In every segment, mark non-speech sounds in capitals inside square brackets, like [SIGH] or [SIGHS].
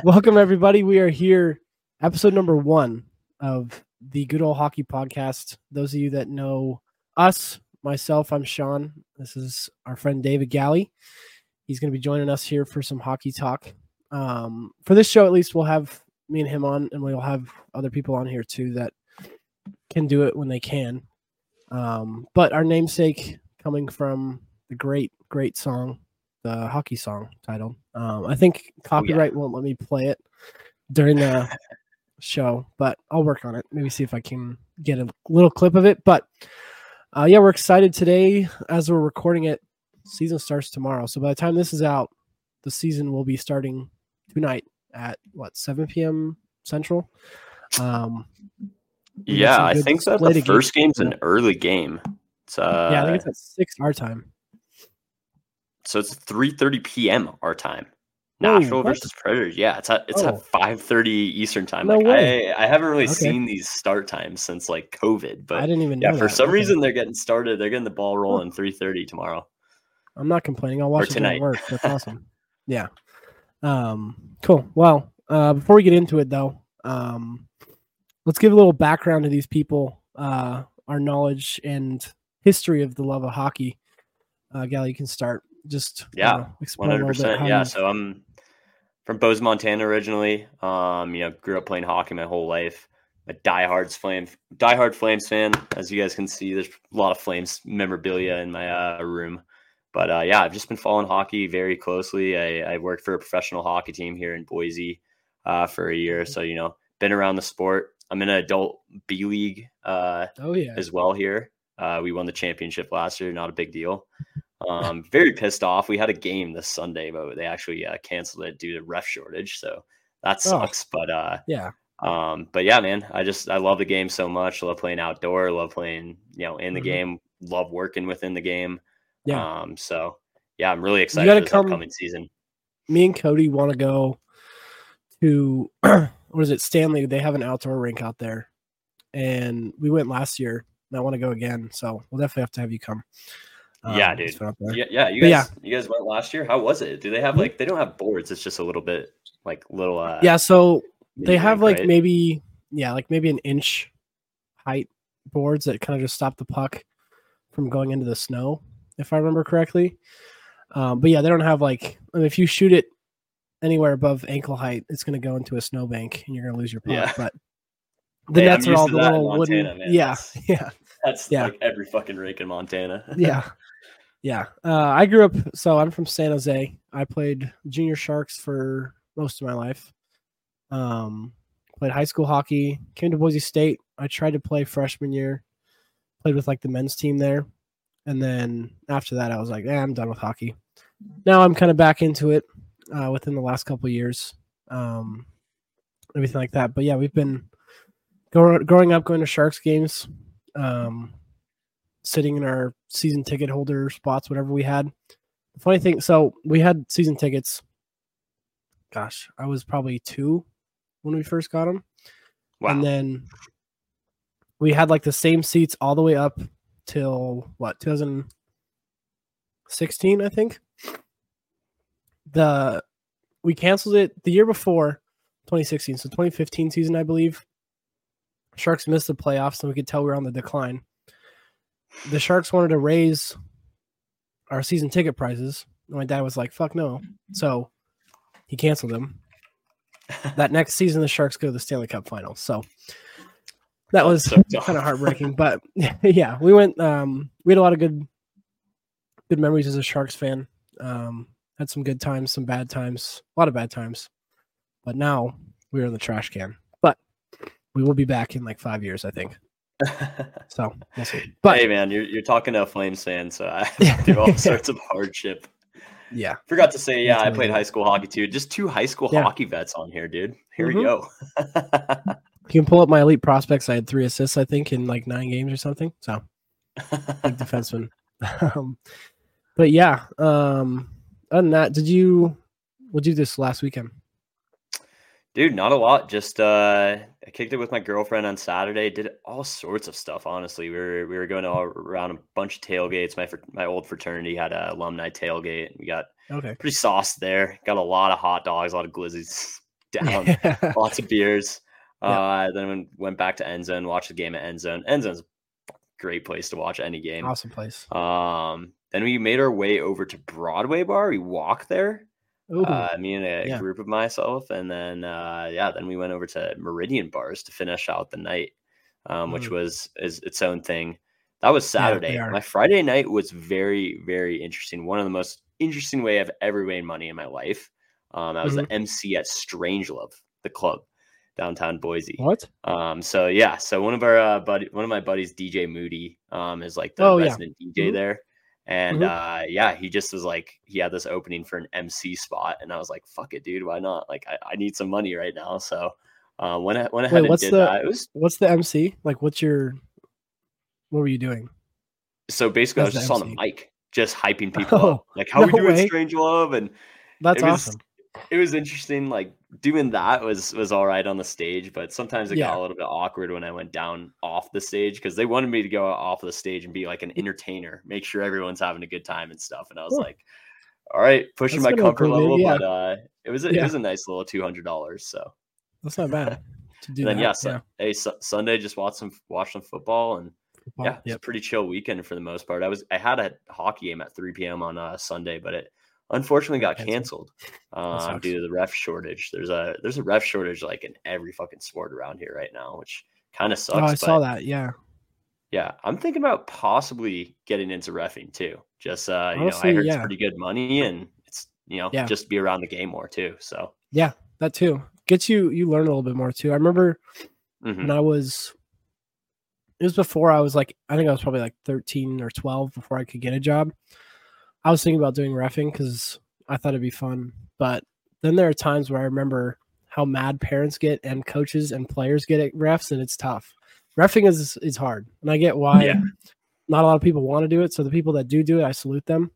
Welcome, everybody. We are here, episode number one of the Good Old Hockey Podcast. Those of you that know us, myself, I'm Sean. This is our friend David Galli. He's going to be joining us here for some hockey talk. Um, for this show, at least, we'll have me and him on, and we'll have other people on here too that can do it when they can. Um, but our namesake coming from the great, great song, the hockey song titled. Um, I think copyright won't let me play it during the [LAUGHS] show, but I'll work on it. Maybe see if I can get a little clip of it. But uh, yeah, we're excited today as we're recording it. Season starts tomorrow, so by the time this is out, the season will be starting tonight at what 7 p.m. Central. Um, Yeah, I think that the first game's an early game. It's uh, yeah, I think it's at six our time. So it's 3:30 p.m. our time. Nashville what? versus Predators. Yeah, it's at it's Oh. at 5:30 Eastern time. No like way. I I haven't really Okay. seen these start times since like COVID, but I didn't even know. yeah, for that. some Okay. reason they're getting started. They're getting the ball rolling 3:30 tomorrow. I'm not complaining. I'll watch it tonight. work. That's [LAUGHS] awesome. Yeah. Um, cool. Well, uh, before we get into it, though, um, let's give a little background to these people, uh, our knowledge and history of the love of hockey. Uh, Gal, you can start. Just Yeah, one hundred percent. Yeah. So I'm from Bose, Montana originally. Um, you know, grew up playing hockey my whole life. A diehard flame, diehard Flames fan. As you guys can see, there's a lot of Flames memorabilia in my uh, room. But uh, yeah, I've just been following hockey very closely. I, I worked for a professional hockey team here in Boise uh, for a year, so you know, been around the sport. I'm in an adult B league uh, Oh yeah. as well here. Uh, we won the championship last year, not a big deal. Um, very pissed off. We had a game this Sunday, but they actually uh, canceled it due to ref shortage. So that Oh. sucks. But uh, Yeah. um, but yeah, man, I just I love the game so much. Love playing outdoor. Love playing you know in the Mhm. game. Love working within the game. Yeah. Um, so yeah, I'm really excited for this come- upcoming season. Me and Cody want to go to [CLEARS THROAT] what is it? Stanley. They have an outdoor rink out there, and we went last year. And I want to go again, so we'll definitely have to have you come. Yeah, Um, it's dude. fun out there. Yeah, yeah. You guys, yeah. you guys went last year. How was it? Do they have Mhm. like they don't have boards? It's just a little bit like little. Uh, yeah so they have like right? maybe yeah like maybe an inch height boards that kind of just stop the puck from going into the snow if i remember correctly um, but yeah they don't have like I mean, if you shoot it anywhere above ankle height it's going to go into a snowbank and you're going to lose your puck Yeah. but the Hey, I'm nets are all the that in little wooden man. yeah That's- [LAUGHS] yeah That's Yeah. like every fucking rink in Montana. yeah yeah uh, i grew up so i'm from san jose. I played junior sharks for most of my life. Um played high school hockey came to boise state. I tried to play freshman year played with like the men's team there. And then after that i was like eh, i'm done with hockey. Now i'm kind of back into it uh, within the last couple years um everything like that. But yeah we've been grow- growing up going to sharks games. Um sitting in our season ticket holder spots, whatever we had. The funny thing, so we had season tickets. Gosh, I was probably two when we first got them, Wow. and then we had like the same seats all the way up till what 2016, I think. The we canceled it the year before 2016, so 2015 season, I believe. Sharks missed the playoffs, and we could tell we were on the decline the Sharks wanted to raise our season ticket prices. And my dad was like, fuck no. So he canceled them. That [LAUGHS] next season, the Sharks go to the Stanley Cup finals. So that was So kind of heartbreaking. But [LAUGHS] yeah, we went, um, we had a lot of good, good memories as a Sharks fan. Um, had some good times, some bad times, a lot of bad times. But now we're in the trash can. But we will be back in like five years, I think. [LAUGHS] So we'll see. But hey man, you're you're talking to a Flames fan, so I [LAUGHS] [LAUGHS] do all sorts of hardship. yeah, Forgot to say, yeah, I played high school hockey too. Just two high school Yeah. hockey vets on here, dude. Here Mhm. we go. You can pull up my elite prospects. I had three assists, I think, in like nine games or something. So big defenseman. um, but yeah, um, other than that, did you what did you do this last weekend? Dude, not a lot. Just uh I kicked it with my girlfriend on Saturday. Did all sorts of stuff. Honestly, we were we were going all around a bunch of tailgates. My my old fraternity had a alumni tailgate. We got Okay. pretty sauced there. Got a lot of hot dogs, a lot of glizzies. [LAUGHS] down, [LAUGHS] lots of beers. Yeah. Uh, then went back to end zone, watched the game at end zone. End zone's a great place to watch any game. awesome place. Um, then we made our way over to Broadway Bar. We walked there, uh, me and a yeah. group of myself, and then uh, yeah, then we went over to Meridian Bars to finish out the night, um, which Mm. was is its own thing. That was Saturday. are. My Friday night was very very interesting. One of the most interesting way I've ever made money in my life. Um, I was Mm-hmm. the MC at Strangelove, the club downtown Boise. what? Um, so yeah, so one of our uh, buddy, one of my buddies, DJ Moody, um, is like the Oh, yeah. resident DJ Mhm. there, and Mhm. uh, yeah, he just was like, he had this opening for an MC spot, and I was like, fuck it, dude, why not? Like, I, I need some money right now, so uh, went a- went ahead and what's did the- that. It was What's the MC? Like, what's your? What were you doing? so basically, I was just on the mic, just hyping [LAUGHS] people Oh, up, like, how we no doing, way. Strange Love, and That's was, awesome. It was interesting. Like doing that was was all right on the stage, but sometimes it Yeah. got a little bit awkward when I went down off the stage because they wanted me to go off the stage and be like an entertainer, make sure everyone's having a good time and stuff. And I was Huh. like, all right, pushing That's my comfort cool, level, yeah. but uh, it was a, it was a nice little two hundred dollars. So That's not bad [LAUGHS] to do and then that. yeah, so, hey, Su- Sunday just watch some watch some football and Football. yeah, it's a pretty chill weekend for the most part. I was I had a hockey game at 3 p.m. on uh, Sunday, but it unfortunately got Canceled. uh, due to the ref shortage. There's a there's a ref shortage like in every fucking sport around here right now, which kind of sucks. Oh, I saw that. Yeah. Yeah, I'm thinking about possibly getting into refing too. Just uh, you Honestly, know, I heard yeah. it's pretty good money and it's you know Yeah. just be around the game more too. So yeah, That too gets you. You learn a little bit more too. I remember mhm. when I was. It was before I was like, I think I was probably like 13 or 12 before I could get a job. I was thinking about doing refing because I thought it'd be fun. But then there are times where I remember how mad parents get and coaches and players get at refs, and it's tough. Refing is is hard, and I get why Yeah. not a lot of people want to do it. So the people that do do it, I salute them.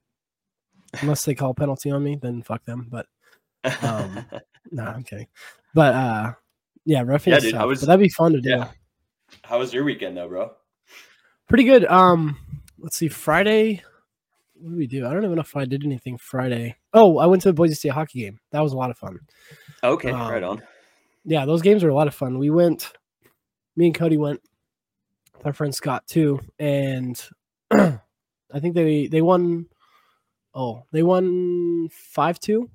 Unless they call a penalty on me, then fuck them. But um, [LAUGHS] no, I'm kidding. But uh, yeah, refing. Yeah, is dude, tough, was- but that'd be fun to do. yeah. How was your weekend though, bro? Pretty good. Um, let's see. Friday, what did we do? I don't even know if I did anything Friday. Oh, I went to the Boise State hockey game. That was a lot of fun. Okay, right Um, on. Yeah, those games were a lot of fun. We went. Me and Cody went. With our friend Scott too, and [CLEARS THROAT] I think they they won. Oh, they won five two,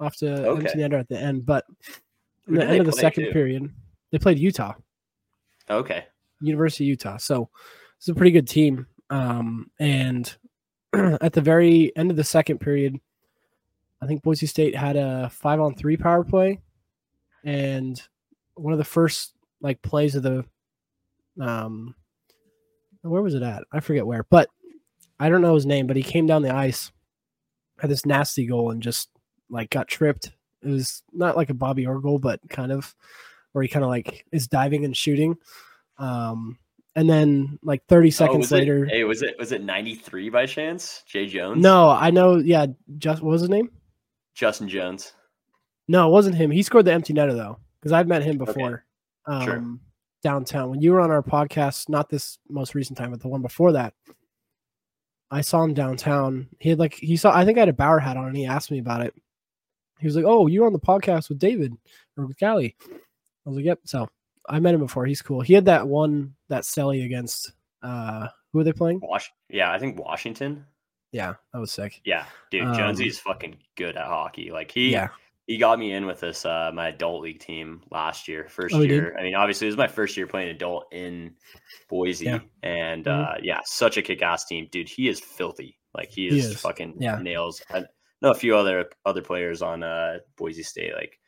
off to Okay. empty netter at the end. But Who in the end of the second too? period, they played Utah. Okay. University of Utah. So it's a pretty good team. Um, and [CLEARS THROAT] at the very end of the second period, I think Boise State had a five on three power play, and one of the first like plays of the, um, where was it at? I forget where, but I don't know his name. But he came down the ice, had this nasty goal, and just like got tripped. It was not like a Bobby Orr goal, but kind of where he kind of like is diving and shooting. Um, and then like 30 Oh, seconds it- later, hey, was it was it 93 by chance? Jay Jones? no, I know. Yeah, just what was his name? Justin Jones. No, it wasn't him. He scored the empty netter though, because I've met him Okay. before. Um, Sure. downtown when you were on our podcast, not this most recent time, but the one before that. I saw him downtown. He had like he saw. I think I had a Bauer hat on, and he asked me about it. He was like, "Oh, you were on the podcast with David or with Callie?" I was like, "Yep." So I met him before. He's cool. He had that one that Selly against. uh Who are they playing? Wash yeah, I think Washington. Yeah, that was sick. Yeah, dude, Um, Jonesy's fucking good at hockey. Like he Yeah, he got me in with this uh my adult league team last year, first Oh, year. I mean, obviously it was my first year playing adult in Boise. Yeah. And Mhm. uh yeah, such a kick ass team. Dude, he is filthy. Like he He is, is. fucking Yeah. nails. I know a few other other players on uh Boise State, like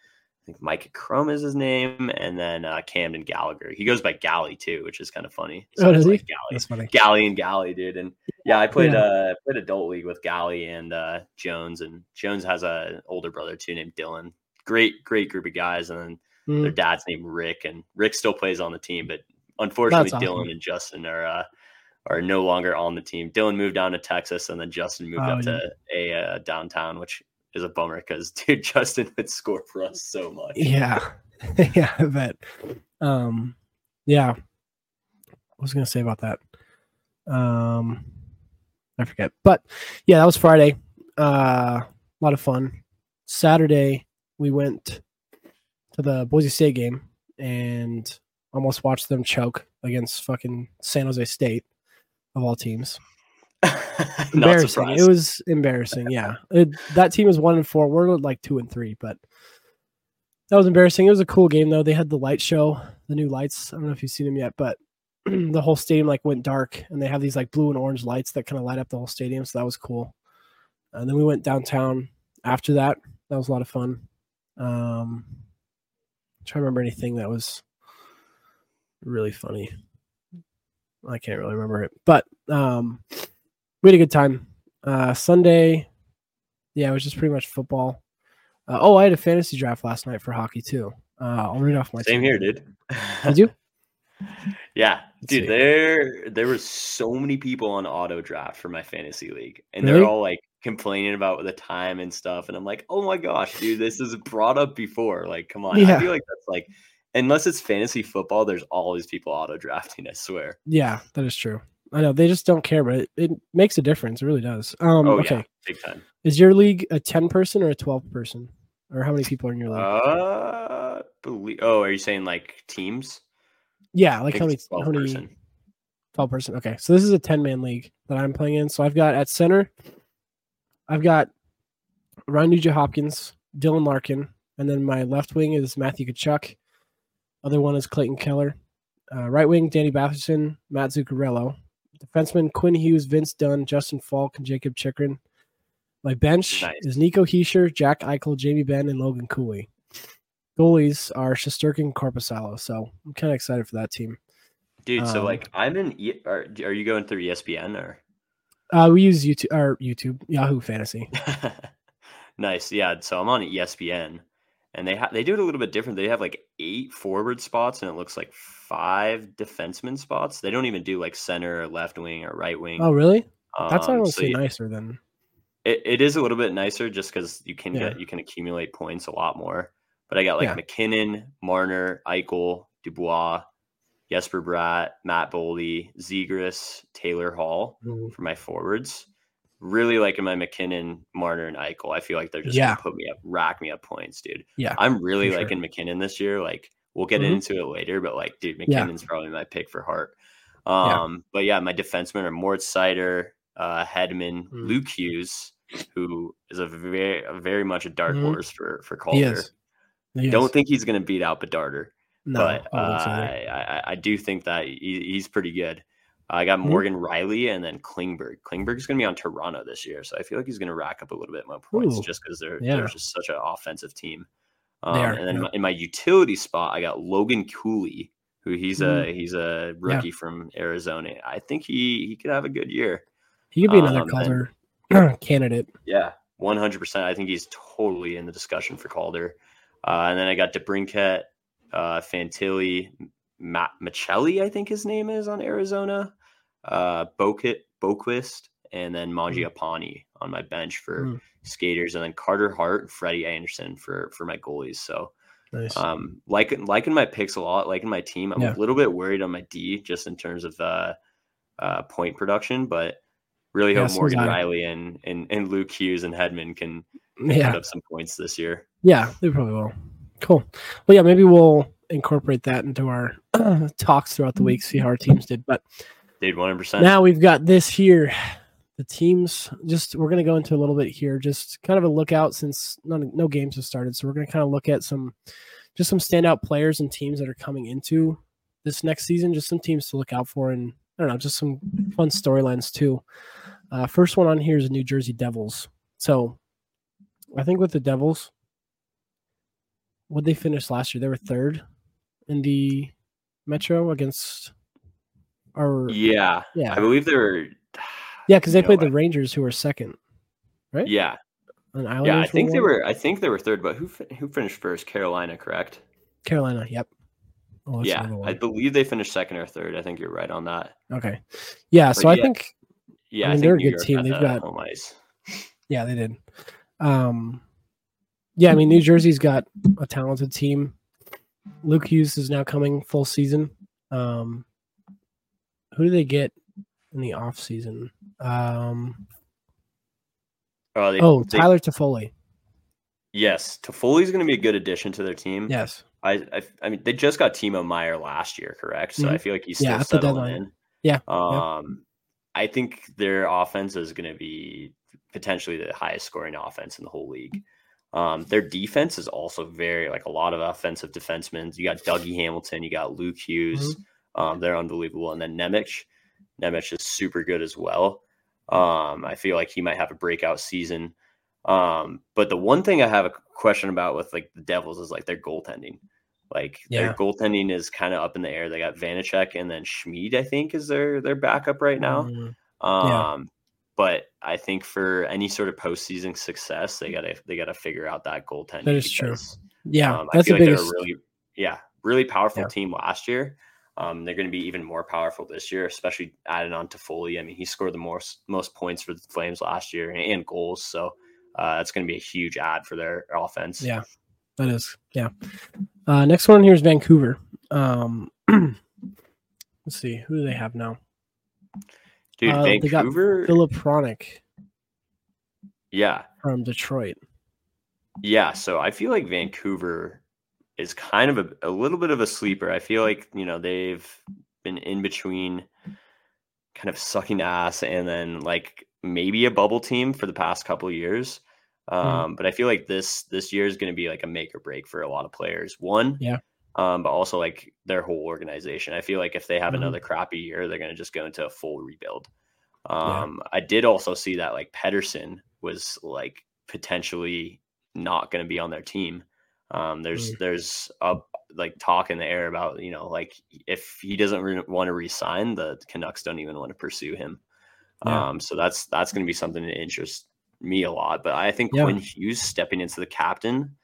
think Mike Crum is his name, and then uh Camden Gallagher. He goes by Galley too, which is kind of funny. Oh, does he? like Galley. that's funny. Galley and Galley, dude. And yeah, I played Yeah. uh played adult league with Galley and uh Jones, and Jones has a older brother too named Dylan. Great, great group of guys, and then Mm, their dad's named Rick, and Rick still plays on the team, but unfortunately, That's Dylan awesome. and Justin are uh, are no longer on the team. Dylan moved down to Texas, and then Justin moved Oh, up to a uh, downtown, which is a bummer because [LAUGHS] dude, Justin would score for us so much. Yeah, [LAUGHS] yeah, I bet. Um, yeah. What was I gonna say about that? Um, I forget. But yeah, that was Friday. Uh, a lot of fun. Saturday we went to the Boise State game and almost watched them choke against fucking San Jose State of all teams. [LAUGHS] Embarrassing. surprised. It was embarrassing. Yeah, it, that team is one and four. We're like two and three, but that was embarrassing. It was a cool game though. They had the light show, the new lights. I don't know if you've seen them yet, but [CLEARS THROAT] the whole stadium like went dark, and they have these like blue and orange lights that kind of light up the whole stadium. So that was cool. And then we went downtown after that. That was a lot of fun. Um, trying to remember anything that was really funny. I can't really remember it, but um, we had a good time. Uh, Sunday, yeah, it was just pretty much football. Uh, oh, I had a fantasy draft last night for hockey too. Uh, I'll read off my Same team. here, dude. Did you? [LAUGHS] Yeah, Let's dude. see. There, there were so many people on auto draft for my fantasy league, and Really? they're all like complaining about the time and stuff. And I'm like, oh my gosh, dude, this is brought up before. Like, come on. Yeah. I feel like that's like, unless it's fantasy football, there's always people auto drafting. I swear. Yeah, that is true. I know they just don't care, but it, it makes a difference. It really does. Um, Oh okay, yeah, big time. is your league a ten person or a twelve person, or how many people are in your league? Uh, believe. Oh, are you saying like teams? yeah, like how many? 12 How many? person. 12 person. Okay. So this is a 10 man league that I'm playing in. So I've got at center, I've got Ryan Nugent Hopkins, Dylan Larkin, and then my left wing is Matthew Tkachuk. Other one is Clayton Keller. Uh, right wing, Danny Batherson, Matt Zuccarello. Defenseman, Quinn Hughes, Vince Dunn, Justin Falk, and Jacob Chychrun. My bench Nice. is Nico Hischier, Jack Eichel, Jamie Benn, and Logan Cooley. Goalies are Shesterkin, Korpisalo. So I'm kind of excited for that team. Dude, so Um, like I'm in. E- Are, are you going through ESPN or? Uh, we use YouTube or YouTube Yahoo Fantasy. [LAUGHS] nice. Yeah. So I'm on ESPN and they ha- they do it a little bit different. They have like eight forward spots and it looks like five defenseman spots. They don't even do like center or left wing or right wing. Oh, really? That's Um, honestly so nicer than. it, it is a little bit nicer just because you can Yeah. get you can accumulate points a lot more. But I got like Yeah. MacKinnon, Marner, Eichel, Dubois, Jesper Bratt, Matt Boldy, Zegras, Taylor Hall for my forwards. Really liking my MacKinnon, Marner, and Eichel. I feel like they're just Yeah. gonna put me up, rack me up points, dude. Yeah, I'm really sure. liking MacKinnon this year. Like we'll get Mhm. into it later, but like, dude, Yeah. MacKinnon's probably my pick for heart. Yeah. Um, but yeah, my defensemen are Moritz Seider, uh, Hedman, Mm. Luke Hughes, who is a very, very much a dark Mhm. horse for for Calder. Don't think he's gonna beat out Bedarder No, but I uh, I. I, I do think that he, he's pretty good. I got Mhm. Morgan Rielly and then Klingberg. Klingberg's going to be on Toronto this year, so I feel like he's going to rack up a little bit more points Ooh, just because they're yeah. they're just such an offensive team. Um, are, and then yeah. my- in my utility spot, I got Logan Cooley, who he's Mm. a he's a rookie from Arizona. I think he he could have a good year. he could be another um, and- Calder [CLEARS THROAT] [CLEARS THROAT] candidate. Yeah, one hundred percent. I think he's totally in the discussion for Calder. Uh, and then I got DeBrincat, uh, Fantilli, Matt Maccelli, I think his name is on Arizona, uh, Bokit, Boqvist, and then Mangiapane on my bench for Mm. skaters, and then Carter Hart, and Freddie Andersen for for my goalies. So Nice. um, liking liking my picks a lot, liking my team. I'm Yeah. a little bit worried on my D just in terms of uh, uh, point production, but really Yeah, hope Morgan. Rielly and, and and Luke Hughes and Hedman can yeah, put up some points this year. yeah, they probably will. Cool. Well, yeah, maybe we'll incorporate that into our [CLEARS THROAT] talks throughout the week, see how our teams did. But Dude, one hundred percent. now we've got this here. The teams, just we're going to go into a little bit here, just kind of a lookout since none, no games have started. So we're going to kind of look at some, just some standout players and teams that are coming into this next season, just some teams to look out for, and I don't know, just some fun storylines too. Uh, first one on here is the New Jersey Devils. So I think with the Devils, what they finished last year, they were third in the Metro against our Yeah, yeah I believe they're [SIGHS] yeah because they know played the? Rangers who were second right Yeah, yeah. I think they were. I think they were third, but who who finished first? Carolina, correct? Carolina yep oh, yeah. I believe they finished second or third. I think you're right on that. okay yeah so But I think Yeah, I I, mean, think they're a New good York team. They've got- home ice. yeah they did um yeah I mean New Jersey's got a talented team Luke Hughes is now coming full season um who do they get in the off season um Oh, they, oh they- Tyler Toffoli Yes, Toffoli's going to be a good addition to their team. Yes. I, I, I mean, they just got Timo Meier last year, correct? So I Mhm. feel like he's Yeah, still the settling in. Yeah, Um, I think their offense is going to be potentially the highest scoring offense in the whole league. Um, their defense is also very like a lot of offensive defensemen. You got Dougie Hamilton, you got Luke Hughes. Mm-hmm. Um, they're unbelievable, and then Nemec. Nemec is super good as well. Um, I feel like he might have a breakout season. Um, but the one thing I have a question about with like the Devils is like their goaltending. Like Yeah. their goaltending is kind of up in the air. They got Vanecek and then Schmid, I think, is their their backup right now. Mm, Um, but I think for any sort of postseason success, they gotta they gotta figure out that goaltending. That is true. yeah, um, I that's the like biggest. they're a really yeah really powerful Yeah. team last year. Um, they're going to be even more powerful this year, especially adding on to Foley. I mean, he scored the most most points for the Flames last year and, and goals, so uh, that's going to be a huge add for their offense. Yeah, that is. Yeah. Uh, next one here is Vancouver. Um, [CLEARS THROAT] let's see who do they have now. dude, Uh, they got Vancouver. Philip Hronek yeah, from Detroit. Yeah, so I feel like Vancouver is kind of a, a little bit of a sleeper. I feel like, you know, they've been in between kind of sucking ass and then like maybe a bubble team for the past couple of years. Mm-hmm. Um, but I feel like this this year is going to be like a make or break for a lot of players. One, Yeah. um, but also like their whole organization. I feel like if they have Mhm. another crappy year, they're going to just go into a full rebuild. Yeah. Um, I did also see that like Pettersson was like potentially not going to be on their team. Um, there's Mm. there's a like talk in the air about you know like if he doesn't re- want to resign, the Canucks don't even want to pursue him. Yeah. Um, so that's that's going to be something that interests me a lot. But I think Yeah. Quinn Hughes stepping into the captain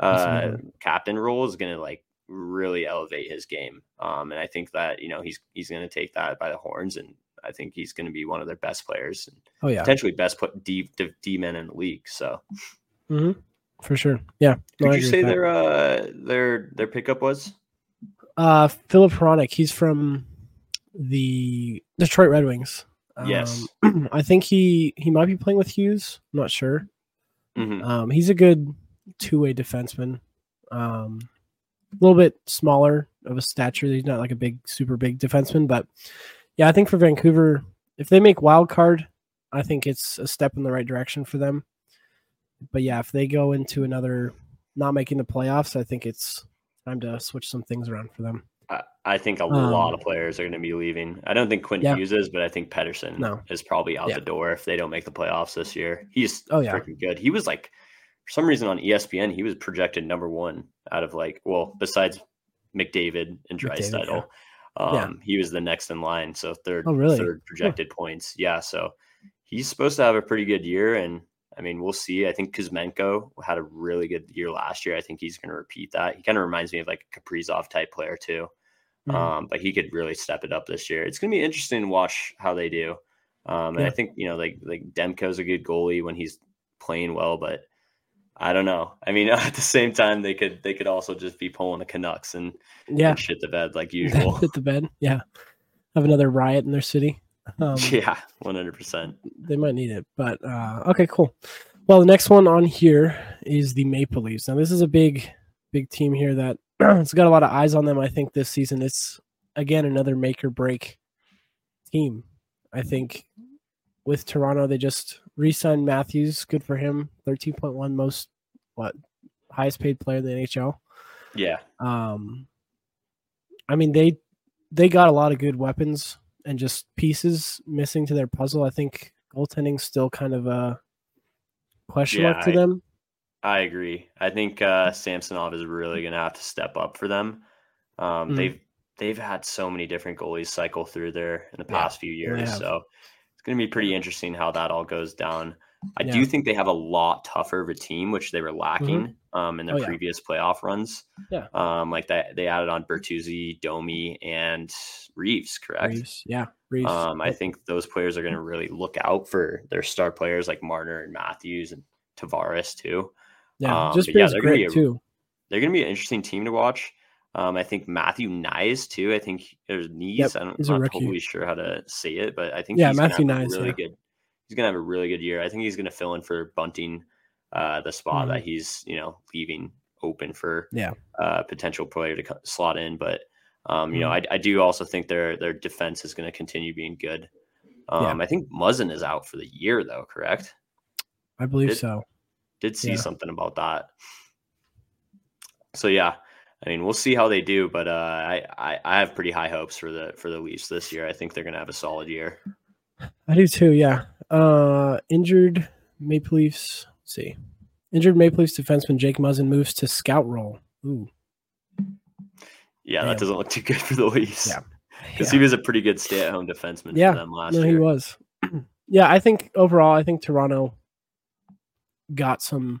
uh, captain role is going to like really elevate his game. Um, and I think that you know he's he's going to take that by the horns, and I think he's going to be one of their best players, and Oh yeah, potentially best put D D, D men in the league. So hmm for sure. Yeah. No, could you say their uh their their pickup was? Uh, Philip Hronek. He's from the Detroit Red Wings. Yes. Um, [CLEARS THROAT] I think he he might be playing with Hughes. I'm not sure. Mhm. Um, he's a good two way defenseman. Um, a little bit smaller of a stature. He's not like a big, super big defenseman, but yeah, I think for Vancouver, if they make wild card, I think it's a step in the right direction for them. But yeah, if they go into another not making the playoffs, I think it's time to switch some things around for them. I, I think a Um, lot of players are going to be leaving. I don't think Quinn Yeah. Hughes is, but I think Pettersson No. is probably out Yeah. the door if they don't make the playoffs this year. He's Oh, yeah. freaking good. He was like, for some reason on ESPN, he was projected number one out of like, well, besides McDavid and Draisaitl. yeah. Um, he was the next in line. So third, Oh, really? third projected points. Yeah. So he's supposed to have a pretty good year. And I mean, we'll see. I think Kuzmenko had a really good year last year. I think he's going to repeat that. He kind of reminds me of like a Kaprizov type player too. Mhm. Um, but he could really step it up this year. It's going to be interesting to watch how they do. Um, and Yeah. I think you know, like like Demko's a good goalie when he's playing well, but I don't know. I mean, [LAUGHS] at the same time, they could they could also just be pulling the Canucks and, Yeah, and shit the bed like [LAUGHS] usual. hit the bed. Yeah, have another riot in their city. [LAUGHS] Um, yeah, one hundred percent. they might need it. But uh, okay, cool. Well, the next one on here is the Maple Leafs. Now, this is a big, big team here that [CLEARS THROAT] it's got a lot of eyes on them. I think this season it's again another make or break team. I think with Toronto, they just re-signed Matthews. Good for him. Thirteen point one most what highest paid player in the NHL. Yeah, Um, I mean they they got a lot of good weapons and just pieces missing to their puzzle. I think goaltending's still kind of a question Yeah, mark to I- them. I agree. I think uh, Samsonov is really going to have to step up for them. Um, Mhm. They've they've had so many different goalies cycle through there in the Yeah, past few years, so it's going to be pretty interesting how that all goes down. I Yeah. do think they have a lot tougher of a team, which they were lacking um, in their Oh, yeah. previous playoff runs. Yeah. um, like that they added on Bertuzzi, Domi, and Reaves. Correct. Reaves, yeah, Reaves. Um, I think those players are going to really look out for their star players like Marner and Matthews and Tavares too. yeah, um, just yeah, they're gonna be a- too. They're going to be an interesting team to watch. Um, I think Matthew Knies too. I think there's Knies. Yep, I I'm not totally sure how to say it, but I think Yeah, he's Matthew have a Knies, really yeah. good. He's going to have a really good year. I think he's going to fill in for Bunting uh, the spot Mhm. that he's you know leaving open for Yeah. uh, potential player to co- slot in. But um, you know, Mhm. I, I do also think their their defense is going to continue being good. Um, I think Muzzin is out for the year though, correct? I believe Did- so. Did see Yeah. something about that. So yeah, I mean, we'll see how they do, but uh, I, I I have pretty high hopes for the for the Leafs this year. I think they're going to have a solid year. I do too. Yeah. Uh, injured Maple Leafs. Let's see. Injured Maple Leafs defenseman Jake Muzzin moves to scout role. Ooh. Yeah, Damn. that doesn't look too good for the Leafs. Yeah. because Yeah. he was a pretty good stay-at-home defenseman Yeah. for them last No, year. he was. [CLEARS THROAT] yeah, I think overall, I think Toronto got some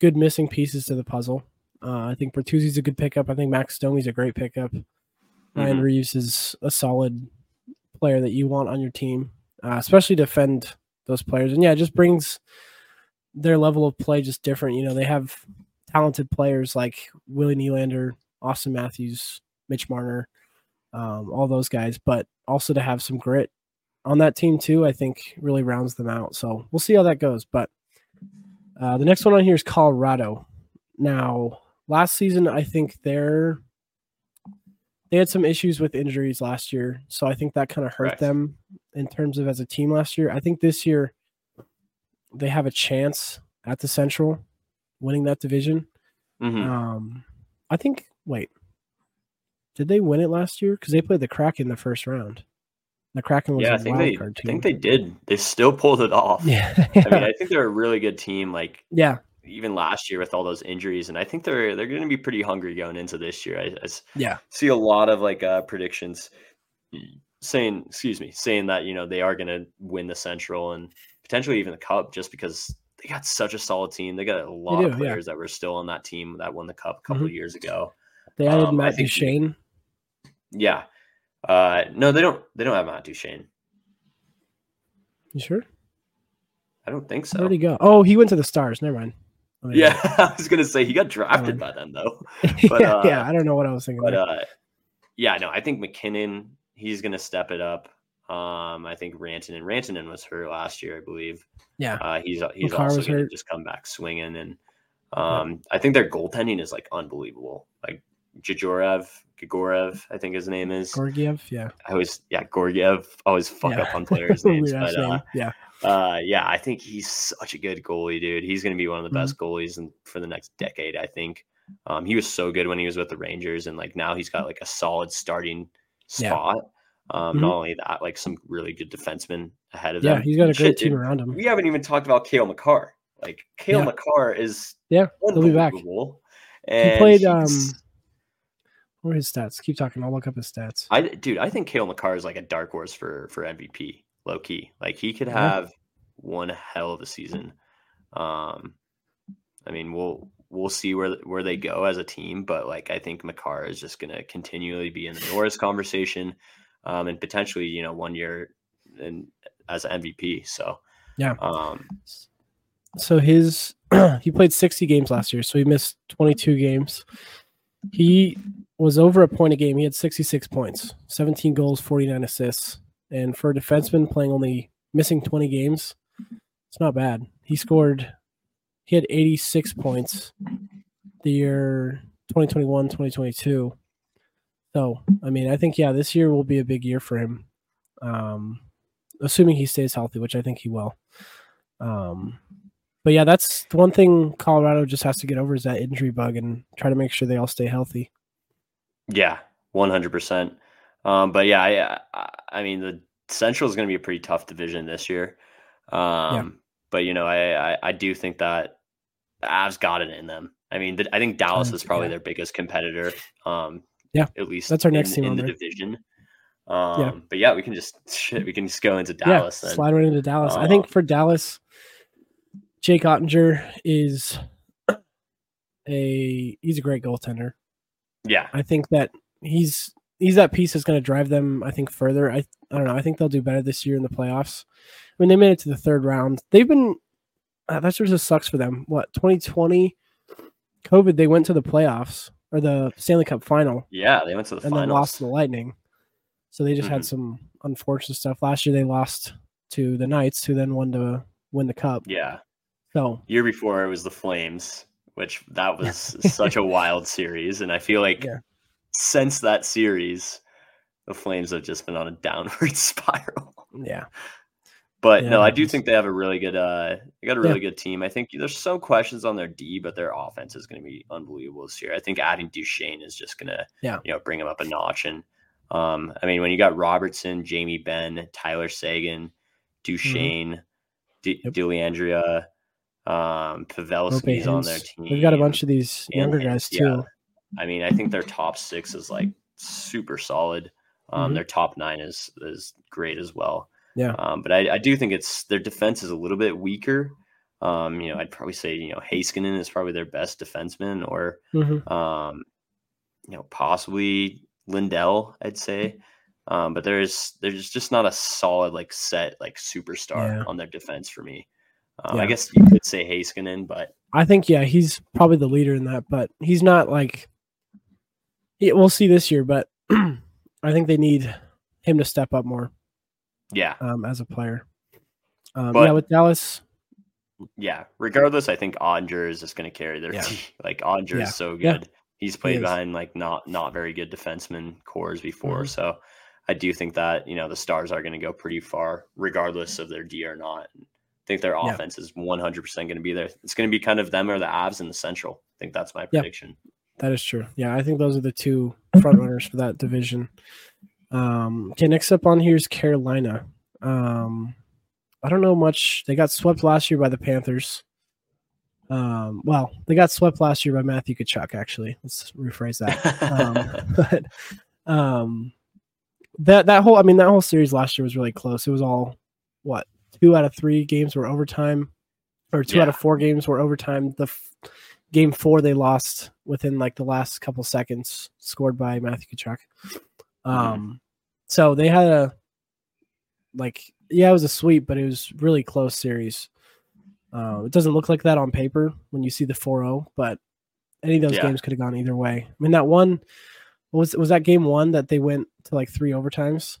good missing pieces to the puzzle. Uh, I think Bertuzzi's a good pickup. I think Max Domi's a great pickup. Ryan Mhm. Reaves is a solid player that you want on your team, uh, especially defend those players. And yeah, it just brings their level of play just different. You know, they have talented players like Willie Nylander, Auston Matthews, Mitch Marner, um, all those guys, but also to have some grit on that team too, I think really rounds them out. So we'll see how that goes. But uh, the next one on here is Colorado. Now, last season, I think they're they had some issues with injuries last year, so I think that kind of hurt Correct. them in terms of as a team last year. I think this year they have a chance at the Central winning that division. Mhm. Um, I think. Wait, did they win it last year? Because they played the Kraken the first round. The Kraken was yeah, a I think wild they, I think they did. They still pulled it off. Yeah, I mean, [LAUGHS] I think they're a really good team. Like yeah, even last year with all those injuries, and I think they're they're going to be pretty hungry going into this year. I yeah, see a lot of like uh, predictions saying, excuse me, saying that you know they are going to win the Central and potentially even the Cup, just because they got such a solid team. They got a lot do, of yeah. players that were still on that team that won the Cup a couple of years ago. They added Um, Matt think- Duchene. Yeah. Uh, no, they don't. They don't have Matt Duchene. You sure? I don't think so. Where'd he go? Oh, he went to the Stars. Never mind. Oh, Yeah, [LAUGHS] I was gonna say he got drafted by them though. [LAUGHS] yeah, uh, yeah. I don't know what I was thinking. But uh, yeah, no, I think MacKinnon he's gonna step it up. Um, I think Rantanen Rantanen was hurt last year, I believe. yeah, Uh, he's he's Makar also gonna just come back swinging, and um, I think their goaltending is like unbelievable. Like Jajorev, Gigorev, I think his name is. Georgiev. Yeah, I always yeah Georgiev. I always fuck Yeah. up on players' [LAUGHS] names, but uh, yeah, uh, yeah, I think he's such a good goalie, dude. He's going to be one of the Mhm. best goalies in, for the next decade, I think. Um, he was so good when he was with the Rangers, and like now he's got like a solid starting Yeah. spot. Um, Mhm. Not only that, like some really good defensemen ahead of yeah. them. Yeah, he's got a great Shit, team dude, around him. We haven't even talked about Cale Makar. Like Cale Yeah. Makar is Yeah, he'll be back. unbelievable. He played. Um, what are his stats? Keep talking. I'll look up his stats. I dude, I think Cale Makar is like a dark horse for for MVP, low key. Like he could Yeah. have one hell of a season. Um, I mean, we'll we'll see where where they go as a team, but like I think Makar is just going to continually be in the Norris conversation, um, and potentially you know one year and as an MVP. So Yeah. um, So his [CLEARS THROAT] he played 60 games last year, so he missed 22 games. He was over a point a game. He had 66 points, 17 goals, 49 assists. And for a defenseman playing only missing 20 games, it's not bad. He scored he had 86 points the year 2021, 2022. So, I mean, I think yeah, this year will be a big year for him. Um assuming he stays healthy, which I think he will. Um but yeah, that's the one thing Colorado just has to get over is that injury bug and try to make sure they all stay healthy. yeah, one hundred percent. Um, but yeah, I, I, I mean the Central is going to be a pretty tough division this year. Um, but you know, I, I, I do think that the Avs got it in them. I mean, th- I think Dallas is probably Yeah. their biggest competitor. Um, Yeah, at least that's our next in, team in the there. division. Um, yeah. but yeah, we can just [LAUGHS] shit. We can just go into Yeah, Dallas then. slide right into Dallas. I think Um, for Dallas, Jake Oettinger is a he's a great goaltender. Yeah, I think that he's he's that piece that's going to drive them. I think further. I I don't know. I think they'll do better this year in the playoffs. I mean, they made it to the third round. They've been uh, that sort of sucks for them. What 2020, COVID, they went to the playoffs or the Stanley Cup final yeah, they went to the final. and then lost to the Lightning. So they just had Mhm. some unfortunate stuff. Last year they lost to the Knights, who then won to win the cup. Yeah, So year before it was the Flames, which that [LAUGHS] was such a wild series, and I feel like Yeah. since that series, the Flames have just been on a downward [LAUGHS] spiral. yeah, But Yeah, no, I do think they have a really good uh they got a Yeah. really good team. I think there's some questions on their D, but their offense is gonna be unbelievable this year. I think adding Duchene is just gonna Yeah. you know bring them up a notch. And um I mean when you got Robertson, Jamie Benn, Tyler Seguin, Duchene, D- Yep. DeLeandria, um Pavelski's on their team. We've got a bunch of these younger Haynes, guys too. yeah. I mean, I think their top six is like super solid. Um, Mhm. Their top nine is is great as well. Yeah. Um, but I, I do think it's their defense is a little bit weaker. Um, you know, I'd probably say you know Heiskanen is probably their best defenseman, or Mhm. um, you know possibly Lindell. I'd say. Um, but there's there's just not a solid like set like superstar Yeah. on their defense for me. Um, Yeah. I guess you could say Heiskanen, but I think yeah, he's probably the leader in that, but he's not like. Yeah, we'll see this year, but [CLEARS THROAT] I think they need him to step up more yeah, um, as a player. Um, But- yeah, with Dallas, yeah. Regardless, I think Onger is just going to carry their Yeah. team. [LAUGHS] Like Onger Yeah. is so Yeah. good. He's played is. behind like not not very good defenseman cores before, Mhm. so I do think that you know the Stars are going to go pretty far, regardless of their D or not. I think their Yeah. offense is 100 percent going to be there. It's going to be kind of them or the Avs in the Central. I think that's my Yeah. prediction. that is true. Yeah, I think those are the two front runners for that division. Um, okay, next up on here is Carolina. Um, I don't know much. They got swept last year by the Panthers. Um, well, they got swept last year by Matthew Tkachuk. Actually, let's rephrase that. um, [LAUGHS] but um, that that whole I mean that whole series last year was really close. It was all what two out of three games were overtime, or two out of four games were overtime. The f- game four they lost within like the last couple seconds, scored by Matthew Tkachuk. Um, so they had a like yeah, it was a sweep, but it was really close series. Uh, it doesn't look like that on paper when you see the 4-0, but any of those Yeah. games could have gone either way. I mean, that one was was that game one that they went to like three overtimes.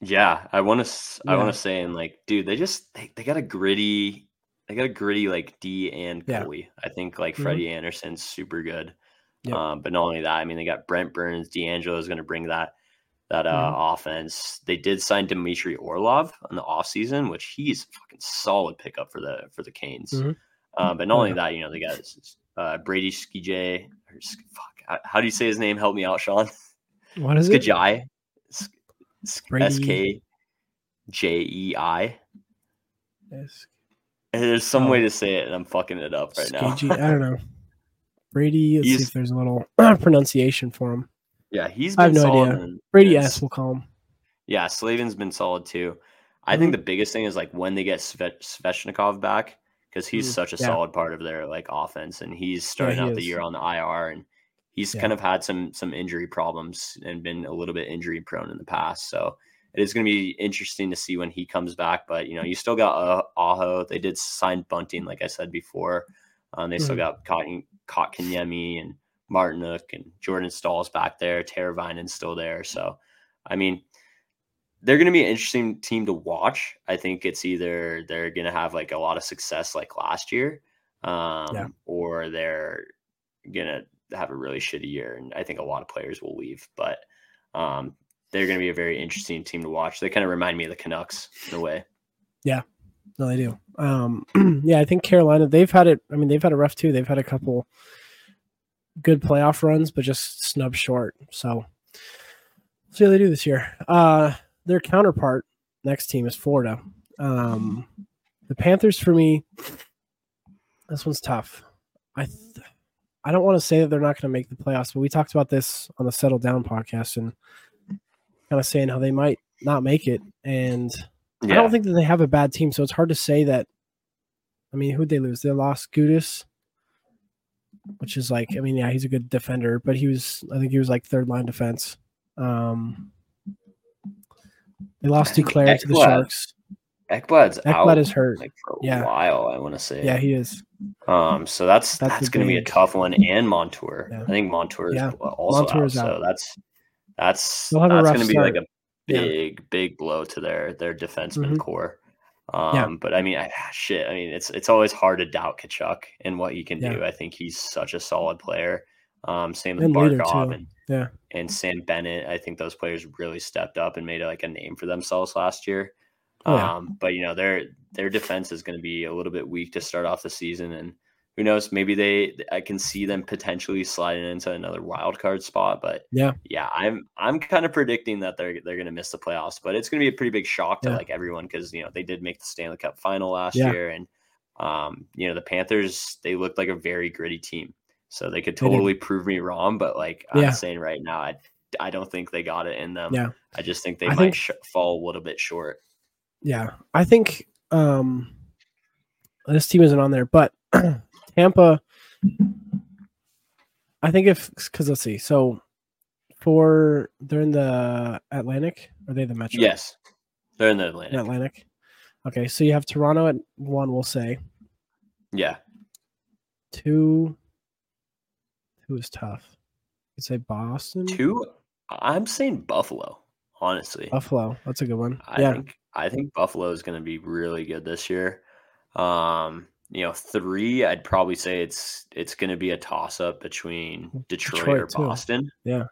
Yeah, I want to. I want to say, and like, dude, they just they, they got a gritty, they got a gritty like D and Yeah. goalie. I think like Mhm. Freddie Andersen's super good. Yep. Um, but not only that, I mean, they got Brent Burns, DeAngelo is going to bring that that uh, Mhm. offense. They did sign Dmitry Orlov in the offseason, which he's a fucking solid pickup for the for the Canes. Mhm. Um, but not Oh, only that, you know, they got uh, Brady Skjei. Or, fuck, how- do you say his name? Help me out, Sean. What is it? Skajai. S K J E I. There's some Oh. way to say it, and I'm fucking it up right now. I don't know. [LAUGHS] Brady. Let's see if there's a little [CLEARS THROAT] pronunciation for him. Yeah, he's I have no solid. idea. Brady S. We'll call him. Yeah, Slavin's been solid too. I Mm-hmm. think the biggest thing is like when they get Sve- Svechnikov back because he's Mm, such a yeah. solid part of their like offense, and he's starting he out the year on the IR, and he's Yeah. kind of had some some injury problems and been a little bit injury prone in the past. So it is going to be interesting to see when he comes back. But you know, you still got uh, Aho. They did sign Bunting, like I said before. Um, they still Mhm. got Cotton Kotkaniemi and Martinook and Jordan Staal's back there. Teravainen's still there. So I mean they're going to be an interesting team to watch. I think it's either they're going to have like a lot of success like last year, um, or they're going to have a really shitty year. And I think a lot of players will leave, but um, they're going to be a very interesting team to watch. They kind of remind me of the Canucks in a way. Yeah. No, they do. Um, [CLEARS THROAT] yeah, I think Carolina. They've had it. I mean, they've had a rough too. They've had a couple good playoff runs, but just snub short. So see how they do this year. Uh, their counterpart next team is Florida. Um, the Panthers for me. This one's tough. I th- I don't want to say that they're not going to make the playoffs, but we talked about this on the Settle Down podcast and kind of saying how they might not make it. And I don't think that they have a bad team, so it's hard to say that. I mean, who'd they lose? They lost Gudas, which is like, I mean, yeah, he's a good defender, but he was, I think he was like third line defense. Um, they lost Duclair to the Sharks. Ekblad's Ekblad out is hurt. like for a Yeah. while. I want to say. Yeah, he is. Um, so that's That's that's, going to be a tough one. And Montour, Yeah. I think Montour is Yeah. also Montour out. is out. So that's that's They'll have a that's going to be like a big big blow to their their defenseman Mhm. core. Um, Yeah. but I mean, I, shit. I mean, it's it's always hard to doubt Tkachuk and what he can Yeah. do. I think he's such a solid player. Um, same with And Barkov and Yeah. and Sam Bennett. I think those players really stepped up and made like a name for themselves last year. Oh, yeah. Um, but you know their their defense is going to be a little bit weak to start off the season, and who knows? Maybe they I can see them potentially sliding into another wild card spot. But Yeah. yeah, I'm I'm kind of predicting that they're they're going to miss the playoffs. But it's going to be a pretty big shock to Yeah. like everyone because you know they did make the Stanley Cup final last Yeah. year, and um, you know the Panthers they looked like a very gritty team. So they could They totally prove me wrong, but like Yeah. I'm saying right now, I I don't think they got it in them. Yeah. I just think they I might think- sh- fall a little bit short. Yeah, I think um, this team isn't on there, but [CLEARS THROAT] Tampa. I think if because let's see, so for they're in the Atlantic, are they the Metro? Yes, they're in the Atlantic. In Atlantic. Okay, so you have Toronto at one. We'll say Yeah, two. Two is tough. You'd say Boston, two. I'm saying Buffalo. Honestly, Buffalo. That's a good one. I yeah, think I think Buffalo is going to be really good this year. Um, you know, three. I'd probably say it's it's going to be a toss up between Detroit, Detroit, or too. Boston. Yeah.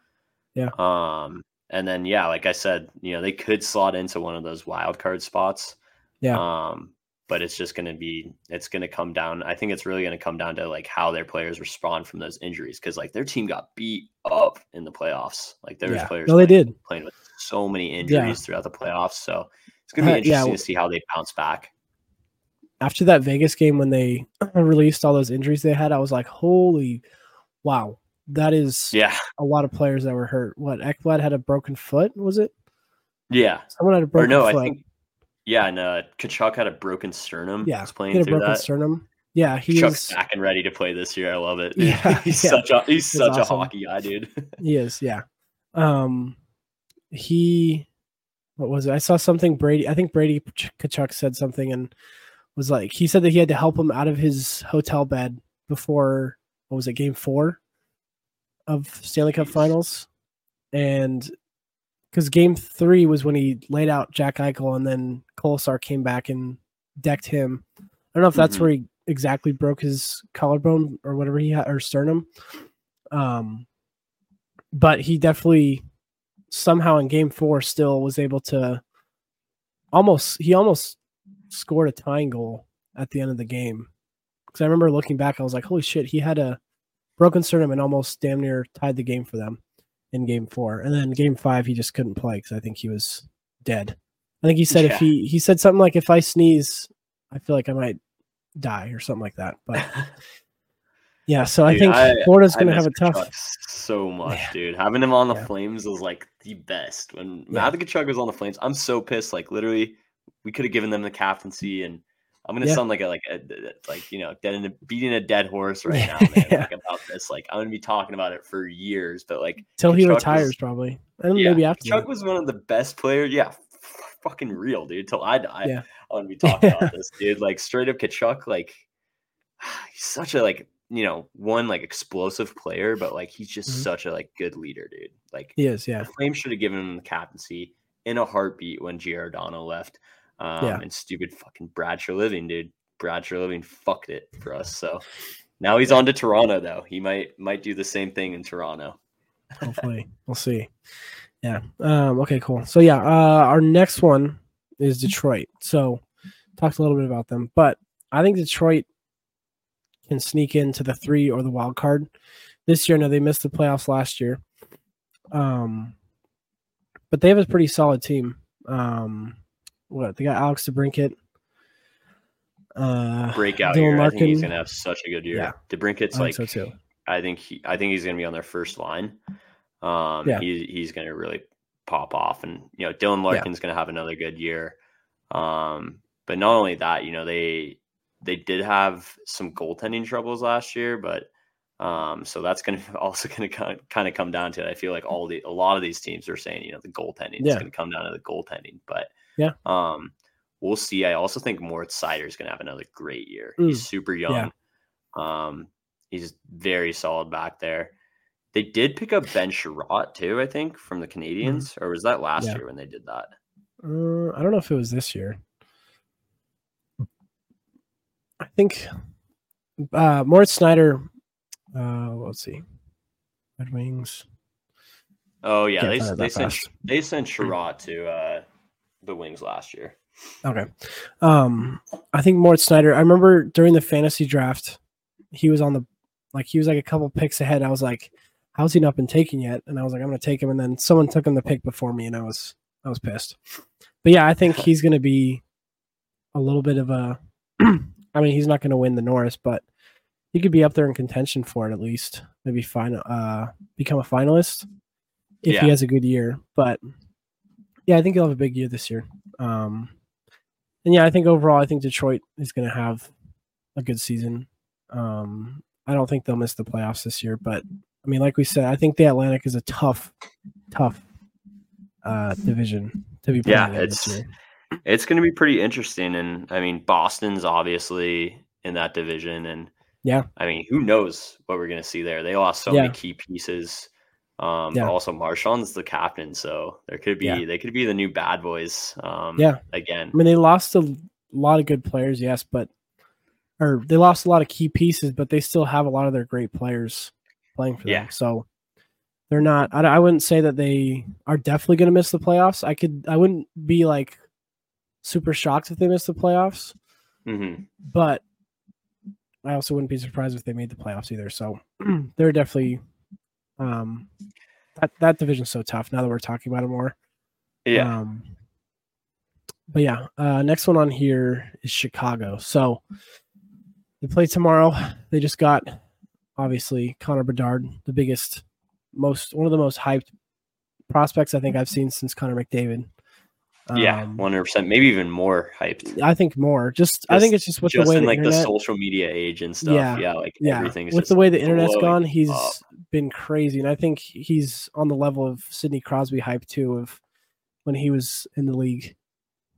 Yeah. Um, and then yeah, like I said, you know, they could slot into one of those wild card spots. Yeah. Um, but it's just going to be it's going to come down. I think it's really going to come down to like how their players respond from those injuries because like their team got beat up in the playoffs. Like there was yeah. players No, they playing, did. playing with so many injuries throughout the playoffs. So it's going Uh, to be yeah, interesting w- to see how they bounce back. After that Vegas game when they [CLEARS THROAT] released all those injuries they had, I was like, holy wow, that is Yeah, a lot of players that were hurt. What Ekblad had a broken foot, was it? yeah. Someone had a Or broken no, foot. I think yeah, and uh, Tkachuk had a broken sternum. yeah, was he playing had a broken that. sternum. Yeah, he Chuck's back and ready to play this year. I love it. [LAUGHS] Yeah, [LAUGHS] he's yeah. such a he's He's such awesome. a hockey guy, dude. [LAUGHS] He is. Yeah. Um, he. What was it? I saw something Brady. I think Brady Tkachuk said something and was like he said that he had to help him out of his hotel bed before what was it game four of Stanley Cup Finals, and because game three was when he laid out Jack Eichel and then Kolesar came back and decked him. I don't know if that's Mhm. where he exactly broke his collarbone or whatever he had or sternum. Um, but he definitely somehow in game four still was able to almost he almost scored a tying goal at the end of the game because I remember looking back, I was like, holy shit, he had a broken sternum and almost damn near tied the game for them in game four. And then game five, he just couldn't play because I think he was dead. I think he said Yeah. if he he said something like if I sneeze, I feel like I might die or something like that. But [LAUGHS] yeah, so I think I- Florida's going to have a tough. So much, Yeah. dude. Having him on the Yeah. Flames was like the best. When Yeah. Matthew Tkachuk was on the Flames, I'm so pissed. Like literally, we could have given them the captaincy, and I'm gonna Yeah. sound like a like a like you know dead in a, beating a dead horse right now, [LAUGHS] man. Yeah. Like about this, like I'm gonna be talking about it for years. But like Till he was- retires, probably, and yeah, maybe after Chuck was one of the best players. Yeah, f- fucking real, dude. Till I die, Yeah. I want to be [LAUGHS] talking about this, dude. Like straight up Tkachuk, like [SIGHS] he's such a like you know one like explosive player, but like he's just Mhm. such a like good leader, dude. Like He is, yeah, the Flames should have given him the captaincy in a heartbeat when Giordano left. Um, Yeah. and stupid fucking Brad Treliving, dude. Brad Treliving fucked it for us. So now he's on to Toronto, though. He might might do the same thing in Toronto. hopefully [LAUGHS] we'll see. Yeah. Um, okay, cool. So yeah, uh, our next one is Detroit. So talked a little bit about them, but I think Detroit can sneak into the three or the wild card this year. No, they missed the playoffs last year. Um, but they have a pretty solid team. Um, what they got Alex DeBrincat. Uh, Breakout Dylan year. I think he's gonna have such a good year. Yeah. DeBrincat's I like so too. I think he I think he's gonna be on their first line. Um Yeah. he, he's gonna really pop off and you know Dylan Larkin's gonna have another good year. Um but not only that, you know, they they did have some goaltending troubles last year, but um so that's gonna [LAUGHS] also gonna kind of, come down to it. I feel like all the a lot of these teams are saying, you know, the goaltending is gonna come down to the goaltending. But Yeah. um we'll see. I also think Moritz Seider is gonna have another great year. Mm. He's super young. Um He's very solid back there. They did pick up Ben Chiarot too, I think, from the Canadiens, or was that last Mm-hmm. Yeah. year when they did that? Uh, I don't know if it was this year. I think uh, Moritz Seider. Uh, let's see, Red Wings. Oh yeah, Can't they they sent fast. they sent Chiarot to uh, the Wings last year. Okay. Um, I think Moritz Seider. I remember during the fantasy draft, he was on the like he was like a couple picks ahead. I was like, "How's he not been taken yet?" And I was like, "I'm going to take him." And then someone took him the pick before me, and I was I was pissed. But yeah, I think [LAUGHS] he's going to be a little bit of a. [CLEARS THROAT] I mean, he's not going to win the Norris, but he could be up there in contention for it at least. Maybe final, uh, become a finalist if Yeah. he has a good year. But yeah, I think he'll have a big year this year. Um, and yeah, I think overall, I think Detroit is going to have a good season. Um, I don't think they'll miss the playoffs this year, but I mean, like we said, I think the Atlantic is a tough, tough uh, division to be playing Yeah, it's it's going to be pretty interesting, and I mean Boston's obviously in that division, and Yeah. I mean who knows what we're going to see there? They lost so Yeah. many key pieces. Um, Yeah. but also Marchand's the captain, so there could be Yeah. they could be the new bad boys. Um, Yeah. again, I mean, they lost a lot of good players, yes, but or they lost a lot of key pieces, but they still have a lot of their great players playing for Yeah. them. So they're not. I, I wouldn't say that they are definitely going to miss the playoffs. I could. I wouldn't be like super shocked if they miss the playoffs, hmm but I also wouldn't be surprised if they made the playoffs either. So [CLEARS THROAT] they're definitely. Um, that that division's so tough. Now that we're talking about it more. yeah, Um, but yeah, uh, next one on here is Chicago. So they play tomorrow. They just got obviously Connor Bedard, the biggest, most one of the most hyped prospects I think I've seen since Connor McDavid. Yeah, Um, one hundred percent, maybe even more hyped. I think more. Just, I think it's just with Just the way in the like the social media age and stuff. Yeah, Yeah, like yeah, everything's with just the way the internet's gone, he's up. been crazy, and I think he's on the level of Sidney Crosby hype too of when he was in the league.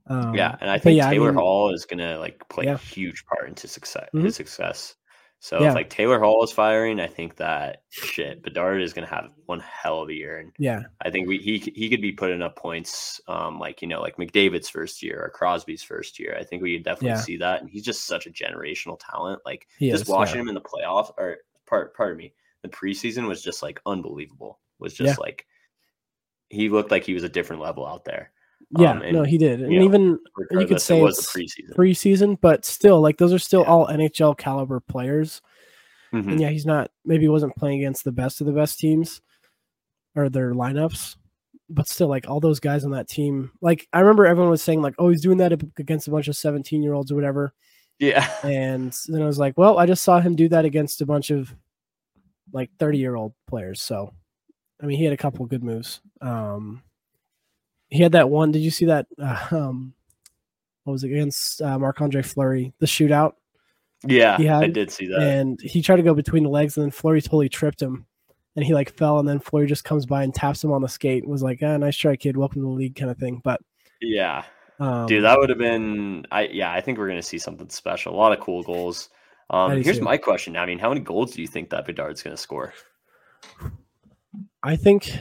Um, Yeah, and I think yeah, I Taylor mean- Hall is gonna like play Yeah. a huge part into success. Mhm. His success. So Yeah. if like Taylor Hall is firing, I think that shit Bedard is gonna have one hell of a year, and yeah, I think we he he could be putting up points, um, like you know, like McDavid's first year or Crosby's first year. I think we could definitely Yeah. see that, and he's just such a generational talent. Like He just is, watching yeah. him in the playoffs or part pardon me, the preseason was just like unbelievable. Was just like he looked like he was a different level out there. Yeah. Um, and, no, he did, and even you Regardless, say it was preseason. preseason, but still, like those are still Yeah. all NHL caliber players. Mhm. And yeah, he's not maybe he wasn't playing against the best of the best teams or their lineups, but still, like all those guys on that team. Like I remember everyone was saying like, "Oh, he's doing that against a bunch of seventeen year olds or whatever," Yeah. and then I was like, "Well, I just saw him do that against a bunch of like thirty year old players." So, I mean, he had a couple good moves. Um, he had that one. Did you see that? Uh, um, what was it against uh, Marc Andre Fleury? The shootout. Yeah, He I did see that. and he tried to go between the legs, and then Fleury totally tripped him, and he like fell, and then Fleury just comes by and taps him on the skate. and Was like, ah, nice try, kid. Welcome to the league, kind of thing. But yeah. um, Dude, that would have been I yeah, I think we're gonna see something special. A lot of cool goals. Um here's too. my question. I mean, how many goals do you think that Bedard's gonna score? I think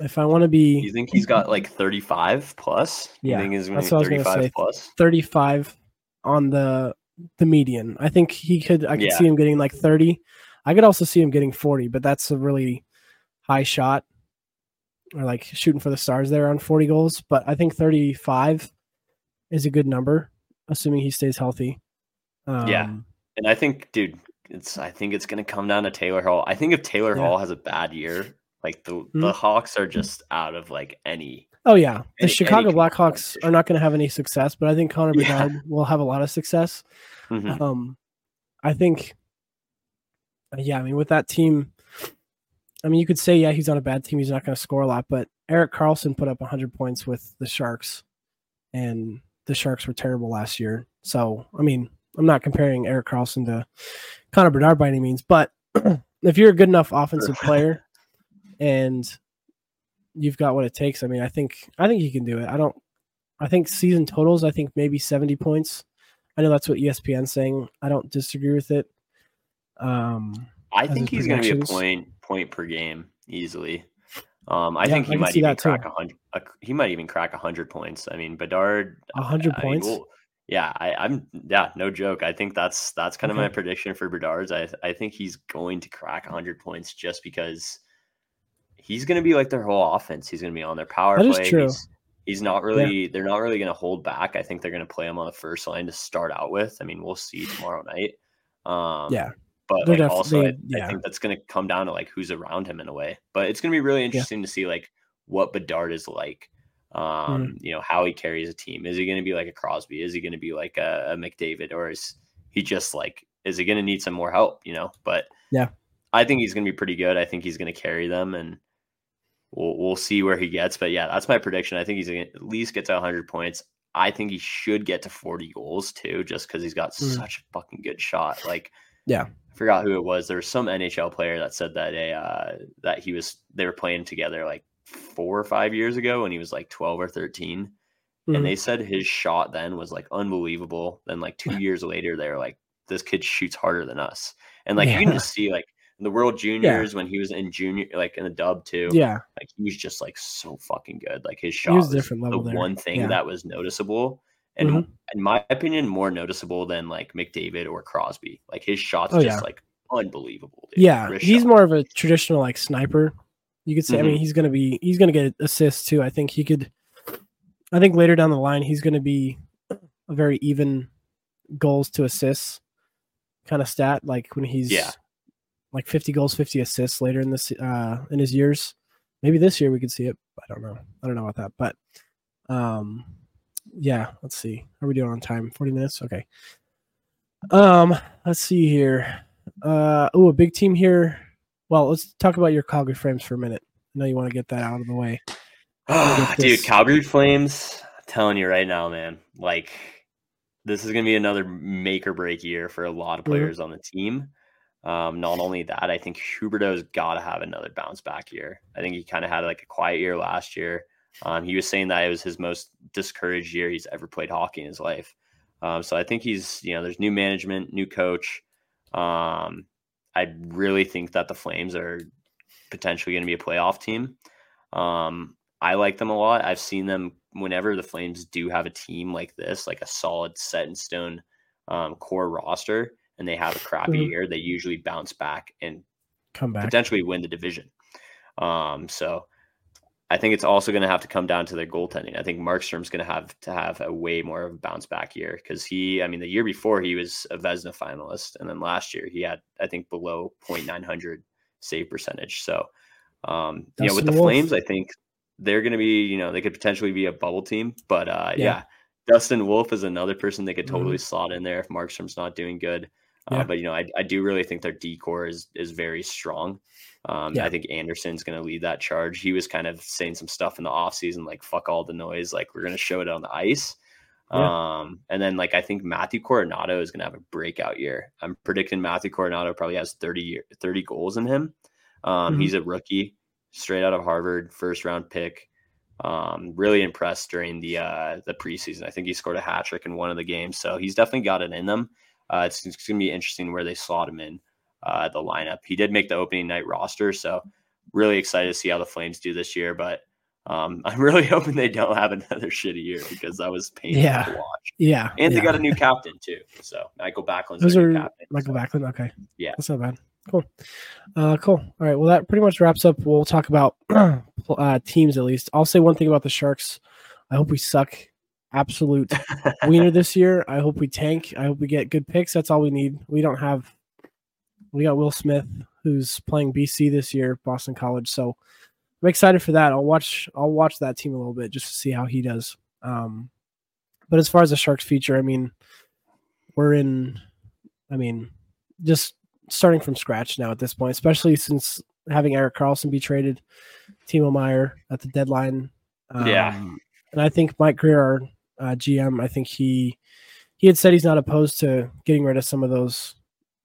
if I want to be, you think he's got like 35 plus? Yeah, you think he's gonna that's what I was gonna say. plus? 35 on the the median, I think he could. I could Yeah. see him getting like 30. I could also see him getting 40, but that's a really high shot or like shooting for the stars there on 40 goals. But I think 35 is a good number, assuming he stays healthy. Um, Yeah. And I think, dude, it's I think it's gonna come down to Taylor Hall. I think if Taylor Yeah. Hall has a bad year, like the Mhm. the Hawks are just out of like any Oh yeah, the Any- Chicago any Blackhawks are not going to have any success, but I think Connor Yeah. Bedard [LAUGHS] will have a lot of success. Mhm. Um, I think, yeah, I mean, with that team, I mean, you could say, yeah, he's on a bad team. He's not going to score a lot, but Erik Karlsson put up 100 points with the Sharks, and the Sharks were terrible last year. So, I mean, I'm not comparing Erik Karlsson to Connor Bedard by any means, but [CLEARS THROAT] if you're a good enough offensive player and you've got what it takes, I mean, I think I think he can do it. I don't. I think season totals. I think maybe 70 points. I know that's what ESPN's saying. I don't disagree with it. Um, I think he's going to be a point point per game easily. Um, I Yeah, think he can might even crack a hundred. He might even crack a hundred points. I mean, Bedard. hundred I mean, points. we'll- Yeah, I, I'm yeah, no joke. I think that's that's kind of my prediction for Bedard's. I I think he's going to crack 100 points just because he's going to be like their whole offense. He's going to be on their power That is play. true. He's, he's not really. They're not really going to hold back. I think they're going to play him on the first line to start out with. I mean, we'll see tomorrow night. Um, Yeah. but like also, I, yeah. I think that's going to come down to like who's around him in a way. But it's going to be really interesting to see like what Bedard is like. Um, Mm-hmm. you know how he carries a team. Is he going to be like a Crosby? Is he going to be like a, a McDavid, or is he just like is he going to need some more help? You know, but Yeah. I think he's going to be pretty good. I think he's going to carry them, and we'll we'll see where he gets. But yeah, that's my prediction. I think he's to at least get to 100 points. I think he should get to 40 goals too, just because he's got Mm. such a fucking good shot. Like, Yeah. I forgot who it was. There was some NHL player that said that a uh, that he was they were playing together like four or five years ago when he was like 12 or 13 Mhm. and they said his shot then was like unbelievable. Then like two years later, they were like, "This kid shoots harder than us," and like you can just see like the World Juniors when he was in junior, like in the Dub too. yeah, like he was just like so fucking good. Like his he shot was was different level the there. one thing Yeah. that was noticeable, and Mhm. in my opinion, more noticeable than like McDavid or Crosby. Like his shots Oh, just yeah. like unbelievable. Dude. Yeah, he's shot. more of a traditional like sniper. You could say. I mean, Mhm. he's gonna be. He's gonna get assists too. I think he could. I think later down the line, he's gonna be a very even goals to assists kind of stat. Like when he's Yeah. Like fifty goals, fifty assists later in this uh in his years. Maybe this year we could see it. I don't know. I don't know about that, but um, yeah. Let's see. How are we doing on time? Forty minutes. Okay. Um, let's see here. Uh, oh, a big team here. Well, let's talk about your Calgary Frames for a minute. I know you want to get that out of the way. [SIGHS] Ah, dude. Calgary Flames. I'm telling you right now, man. Like, this is going to be another make or break year for a lot of Mhm. players on the team. Um, not only that, I think Huberdeau's got to have another bounce back year. I think he kind of had like a quiet year last year. Um, he was saying that it was his most discouraged year he's ever played hockey in his life. Um, so I think he's, you know, there's new management, new coach. Um, I really think that the Flames are potentially going to be a playoff team. Um, I like them a lot. I've seen them whenever the Flames do have a team like this, like a solid set in stone um, core roster, and they have a crappy Mhm. year, they usually bounce back and Come back. potentially win the division. Um, so I think it's also going to have to come down to their goaltending. I think Markstrom's going to have to have a way more of a bounce back year because he, I mean, the year before he was a Vezina finalist, and then last year he had, I think, below 0.900 save percentage. So, um, you know, with the Wolf. Flames, I think they're going to be, you know, they could potentially be a bubble team, but uh, Yeah. yeah. Dustin Wolf is another person they could totally slot in there if Markstrom's not doing good. Uh, but you know, I, I do really think their decor is is very strong. Um, Yeah. I think Andersson's going to lead that charge. He was kind of saying some stuff in the offseason, like "fuck all the noise," like we're going to show it on the ice. Yeah. Um, and then like I think Matthew Coronato is going to have a breakout year. I'm predicting Matthew Coronato probably has 30 year, 30 goals in him. Um, Mhm. He's a rookie, straight out of Harvard, first round pick. Um, really impressed during the uh, the preseason. I think he scored a hat trick in one of the games, so he's definitely got it in them. Uh, it's, it's going to be interesting where they slot him in uh, the lineup. He did make the opening night roster, so really excited to see how the Flames do this year. But um, [LAUGHS] I'm really hoping they don't have another [LAUGHS] shitty year because that was painful Yeah. to watch. Yeah. And they got a new captain too, so Mikael Backlund's Those are new captain. Mikael so- Backlund. Okay. Yeah. That's not bad. Cool. Uh, cool. All right. Well, that pretty much wraps up. We'll talk about [CLEARS THROAT] uh, teams at least. I'll say one thing about the Sharks. I hope we suck absolute [LAUGHS] wiener this year. I hope we tank. I hope we get good picks. That's all we need. We don't have. We got Will Smith, who's playing BC this year, Boston College. So I'm excited for that. I'll watch. I'll watch that team a little bit just to see how he does. Um, but as far as the Sharks feature, I mean, we're in. I mean, just starting from scratch now at this point, especially since having Erik Karlsson be traded, Timo Meier at the deadline. Yeah. Um, and I think Mike Grier, our uh, GM, I think he he had said he's not opposed to getting rid of some of those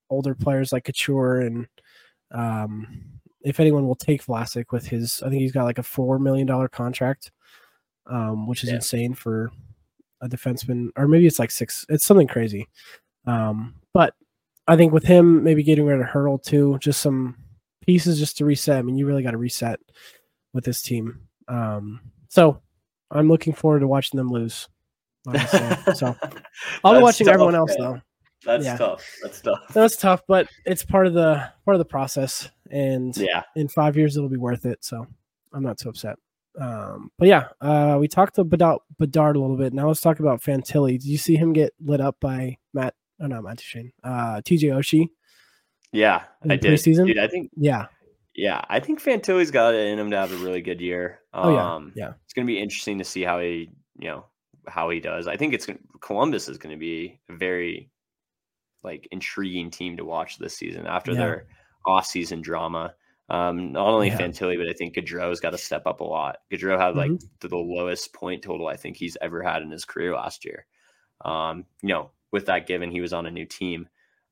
older players like Couture and um, if anyone will take Vlasic with his, I think he's got like a four million dollar contract, um, which is Yeah. insane for a defenseman, or maybe it's like six. It's something crazy. Um, but I think with him, maybe getting rid of Hertl too, just some pieces just to reset. I mean, you really got to reset with this team. Um, so I'm looking forward to watching them lose. Honestly. [LAUGHS] so I'll be watching tough, everyone else though. That's yeah. tough. That's tough. That's tough, but it's part of the part of the process. And yeah, in five years it'll be worth it. So I'm not so upset. Um, but yeah, uh, we talked about Bedard a little bit. Now let's talk about Fantilli. Did you see him get lit up by Matt? Oh no, Matt Duchene. Uh, TJ Oshie. Yeah, I did. Season. Dude, I think. Yeah. Yeah, I think Fantilli's got it in him to have a really good year. Um, oh yeah. Um, yeah. It's going to be interesting to see how he, you know, how he does. I think it's Columbus is going to be a very like intriguing team to watch this season after yeah. their off season drama. Um, not only yeah. Fantilli, but I think Gaudreau's got to step up a lot. Gaudreau had like mm-hmm. the, the, lowest point total I think he's ever had in his career last year. Um, you know, with that given, he was on a new team.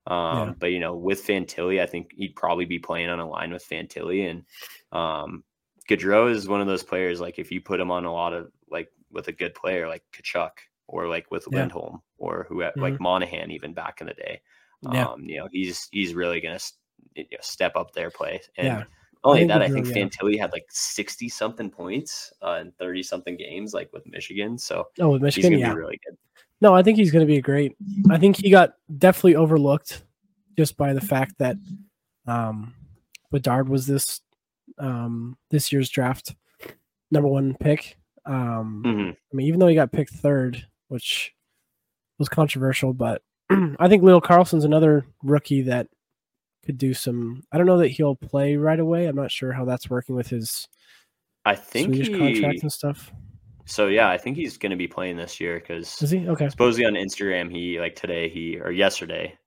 Um, yeah. but you know, with Fantilli, I think he'd probably be playing on a line with Fantilli and um Gaudreau is one of those players like if you put him on a lot of like with a good player like Tkachuk or like with yeah. Lindholm or who mm-hmm. like Monahan even back in the day. Yeah. Um, you know, he's he's really gonna you know, step up their play. And yeah. only that, I think yeah. Fantilli had like sixty something points uh, in thirty something games, like with Michigan. So oh, with Michigan, yeah, really good. No, I think he's to be a great. I think he got definitely overlooked just by the fact that um, Bedard was this um, this year's draft number one pick. Um, mm-hmm. I mean, even though he got picked third, which was controversial, but [CLEARS THROAT] I think Leo Carlsson's another rookie that could do some. I don't know that he'll play right away. I'm not sure how that's working with his. I think Swedish he, contract and stuff. So yeah, I think he's going to be playing this year because is he okay? Supposedly on Instagram, he like today he or yesterday,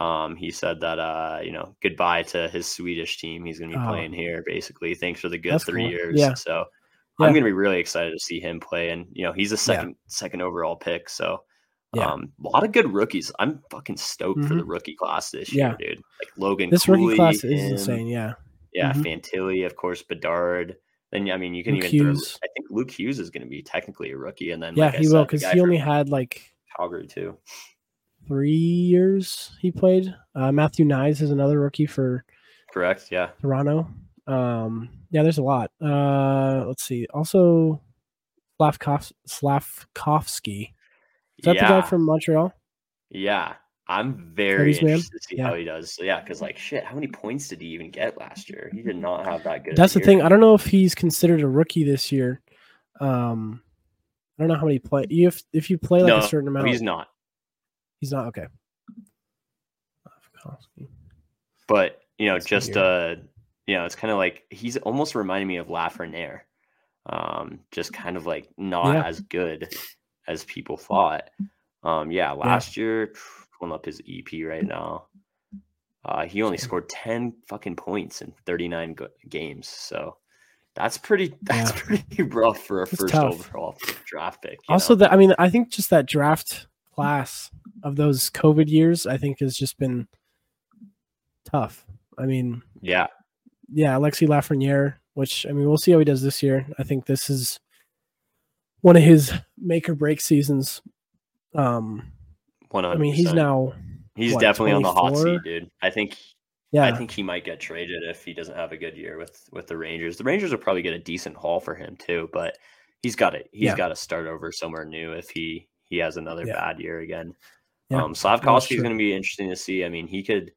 um, he said that uh, you know goodbye to his Swedish team. He's going to be oh. playing here basically. Thanks for the good That's three cool. years. Yeah. So yeah. I'm going to be really excited to see him play, and you know he's a second yeah. second overall pick. So yeah. Um, a lot of good rookies. I'm fucking stoked mm-hmm. for the mm-hmm. rookie class this yeah. year, dude. Like Logan. This Cooley, rookie class is insane. Yeah. Yeah. Mm-hmm. Fantilli, of course, Bedard. Then I mean, you can Luke even. Throw, I think Luke Hughes is going to be technically a rookie, and then yeah, like he said, will because he only had like Calgary too. Three years he played. Uh, Matthew Knies is another rookie for. Correct. Yeah. Toronto. Um, yeah, there's a lot. Uh, let's see. Also, Slavkov- Slavkovsky. Is that yeah. the guy from Montreal? Yeah. I'm very interested man? to see yeah. how he does. So yeah, because like shit, how many points did he even get last year? He did not have that good. That's the year. thing. I don't know if he's considered a rookie this year. Um, I don't know how many play. If if you play like no, a certain amount, he's not. He's not okay. But you know, just uh, you know, it's kind of like he's almost reminding me of Lafreniere. Um, just kind of like not yeah. as good as people thought. Um, yeah, last yeah. year pulling up his EP right now. Uh, he only scored 10 fucking points in 39 go- games. So that's pretty [LAUGHS] that's yeah. pretty rough for a first tough. overall draft pick. Also that I mean I think just that draft class of those COVID years I think has just been tough. I mean Yeah. Yeah, Alexis Lafreniere, which I mean we'll see how he does this year. I think this is one of his make or break seasons. Um 100%. I mean, he's now he's what, definitely 24? on the hot seat, dude. I think yeah, I think he might get traded if he doesn't have a good year with with the Rangers. The Rangers will probably get a decent haul for him too, but he's got to he's yeah. got to start over somewhere new if he he has another yeah. bad year again. Yeah, um, Slavkovsky is going to be interesting to see. I mean, he could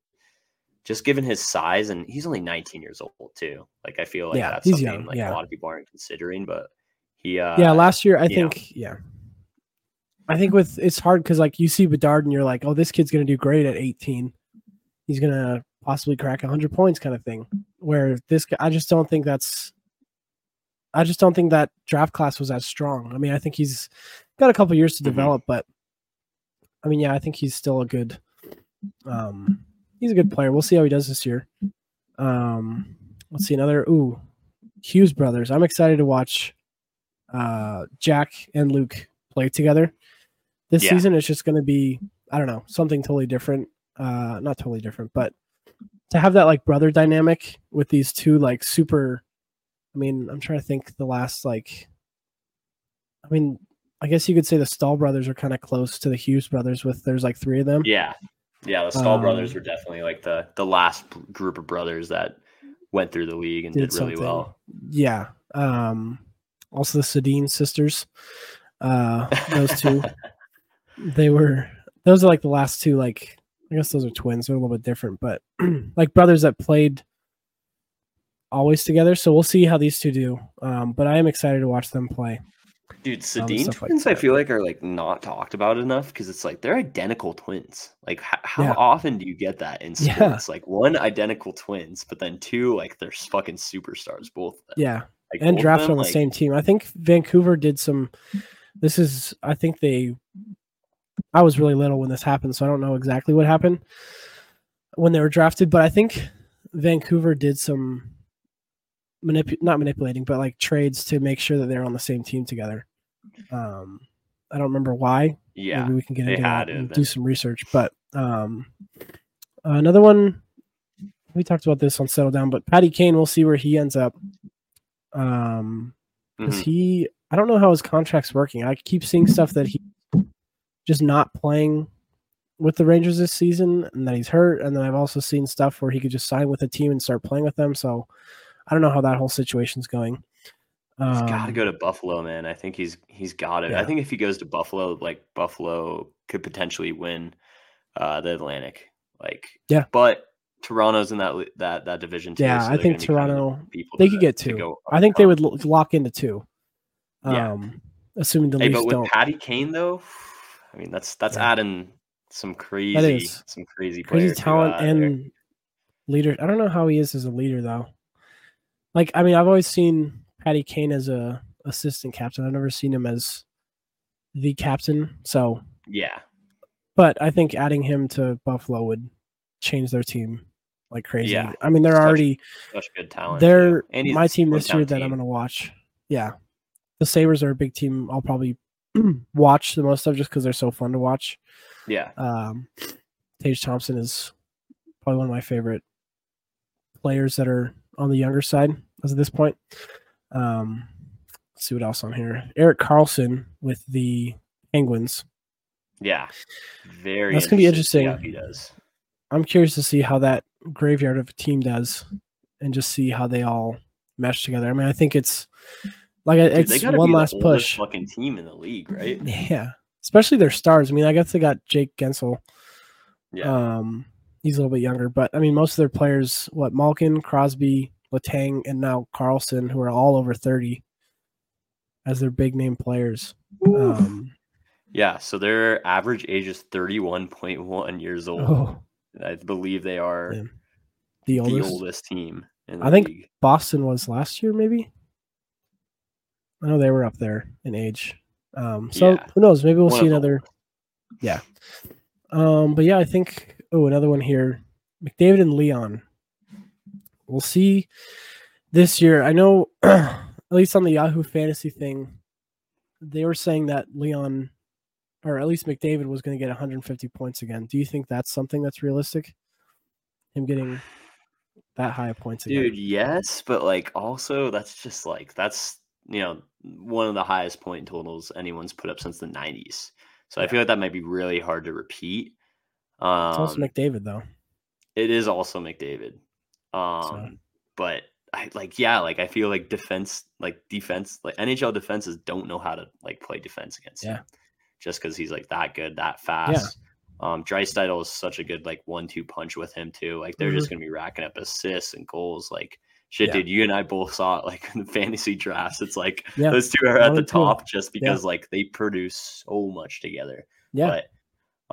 just given his size and he's only 19 years old too. Like I feel like yeah, that's something young. like yeah. a lot of people aren't considering, but he uh Yeah, last year I think know, yeah. I think with it's hard because like you see Bedard and you're like, oh, this kid's gonna do great at 18. He's gonna possibly crack 100 points, kind of thing. Where this, I just don't think that's. I just don't think that draft class was as strong. I mean, I think he's got a couple years to mm-hmm. develop, but I mean, yeah, I think he's still a good. Um, he's a good player. We'll see how he does this year. Um, let's see another. Ooh, Hughes brothers. I'm excited to watch uh, Jack and Luke play together this yeah. season. It's just going to be I don't know something totally different. Uh, not totally different, but to have that like brother dynamic with these two like super. I mean, I'm trying to think the last like. I mean, I guess you could say the Staal brothers are kind of close to the Hughes brothers. With there's like three of them. Yeah, yeah. The Staal um, brothers were definitely like the the last group of brothers that went through the league and did, did really well. Yeah. Um, also the Sedin sisters. Uh, those two, [LAUGHS] they were those are like the last two. Like I guess those are twins. They're a little bit different, but [CLEARS THROAT] like brothers that played always together. So we'll see how these two do. Um, but I am excited to watch them play. Dude, Sedin um, twins, like I feel like are like not talked about enough because it's like they're identical twins. Like, h- how yeah. often do you get that in sports? Yeah. Like one identical twins, but then two like they're fucking superstars, both. Yeah, like, and drafted on the like, same team. I think Vancouver did some. This is, I think they. I was really little when this happened, so I don't know exactly what happened when they were drafted, but I think Vancouver did some manip- not manipulating, but like trades to make sure that they're on the same team together. Um, I don't remember why. Yeah, maybe we can get into that and do some research. But um, another one we talked about this on Settle Down, but Patty Kane, we'll see where he ends up. Um, because mm-hmm. he, I don't know how his contract's working. I keep seeing stuff that he just not playing with the Rangers this season, and that he's hurt. And then I've also seen stuff where he could just sign with a team and start playing with them. So I don't know how that whole situation's going. Um, he's got to go to Buffalo, man. I think he's he's got it. Yeah. I think if he goes to Buffalo, like Buffalo could potentially win uh, the Atlantic. Like, yeah, but Toronto's in that that that division too. Yeah, so I think Toronto kind of they to, could get two. I think they would lock into two. Yeah. Um, assuming the hey, Leafs but with don't. Patty Kane though, I mean that's that's yeah. adding some crazy some crazy crazy talent and leader. I don't know how he is as a leader though. Like, I mean, I've always seen Patty Kane as a assistant captain. I've never seen him as the captain. So yeah, but I think adding him to Buffalo would change their team like crazy. Yeah, I mean, they're such, already such good talent. They're my team this year team. that I'm going to watch. Yeah, the Sabres are a big team. I'll probably [CLEARS THROAT] watch the most of just because they're so fun to watch. Yeah. Um, Tage Thompson is probably one of my favorite players that are on the younger side as of this point. Um, let's see what else on here. Erik Karlsson with the Penguins. Yeah, very. That's gonna be interesting. he does. I'm curious to see how that graveyard of a team does, and just see how they all mesh together. I mean, I think it's like Dude, it's one last push. Fucking team in the league, right? [LAUGHS] Yeah, especially their stars. I mean, I guess they got Jake Guentzel. Yeah. Um, he's a little bit younger, but I mean, most of their players, what Malkin, Crosby, Letang, and now Karlsson, who are all over 30 as their big name players. Um, yeah, so their average age is 31.1 years old. Oh, I believe they are the oldest, the oldest team. I think league. Boston was last year, maybe. I know they were up there in age. Um, so yeah. who knows? Maybe we'll One see another. Yeah. Um, but yeah, I think oh, another one here. McDavid and Leon. We'll see this year. I know, [CLEARS THROAT] at least on the Yahoo Fantasy thing, they were saying that Leon, or at least McDavid, was going to get 150 points again. Do you think that's something that's realistic? Him getting that high of points again? Dude, yes, but like also that's just like that's you know one of the highest point totals anyone's put up since the 90s. So yeah. I feel like that might be really hard to repeat. Um, it's also um, McDavid, though. It is also McDavid. Um, so. but I like, yeah, like I feel like defense, like defense, like NHL defenses don't know how to like play defense against yeah. him, just because he's like that good, that fast. Yeah. Um, Draisaitl is such a good like one-two punch with him too. Like they're mm-hmm. just gonna be racking up assists and goals. Like shit, yeah. dude. You and I both saw it like [LAUGHS] in the fantasy drafts. It's like yeah. those two are at the top just because like they produce so much together. Yeah. But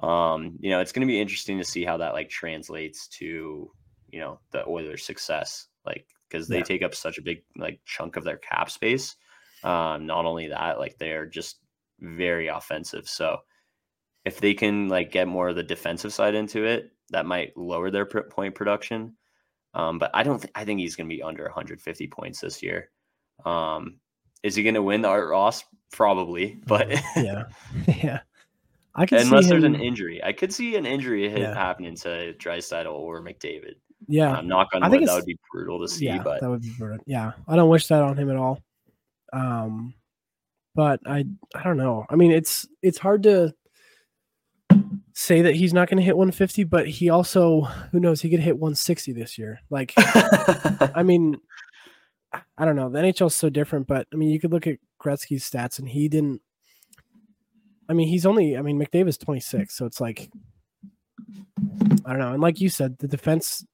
um, you know, it's going to be interesting to see how that like translates to, you know, the Oilers' success, like because they yeah. take up such a big like chunk of their cap space. Um, not only that, like they're just very offensive. So if they can like get more of the defensive side into it, that might lower their point production. Um, but I don't think I think he's going to be under 150 points this year. Um, is he going to win the Art Ross? Probably, but yeah, [LAUGHS] yeah. I can unless there's an injury. I could see an injury hit yeah. happening to Draisaitl or McDavid. Yeah, um, knock on I wood, think that would be brutal to see. Yeah, but that would be brutal. Yeah, I don't wish that on him at all. Um, but I I don't know. I mean, it's it's hard to say that he's not going to hit 150, but he also who knows he could hit 160 this year. Like, I [LAUGHS] mean, I don't know. The NHL is so different, but I mean, you could look at Gretzky's stats, and he didn't I mean, he's only. I mean, McDavid's 26, so it's like I don't know. And like you said, the defense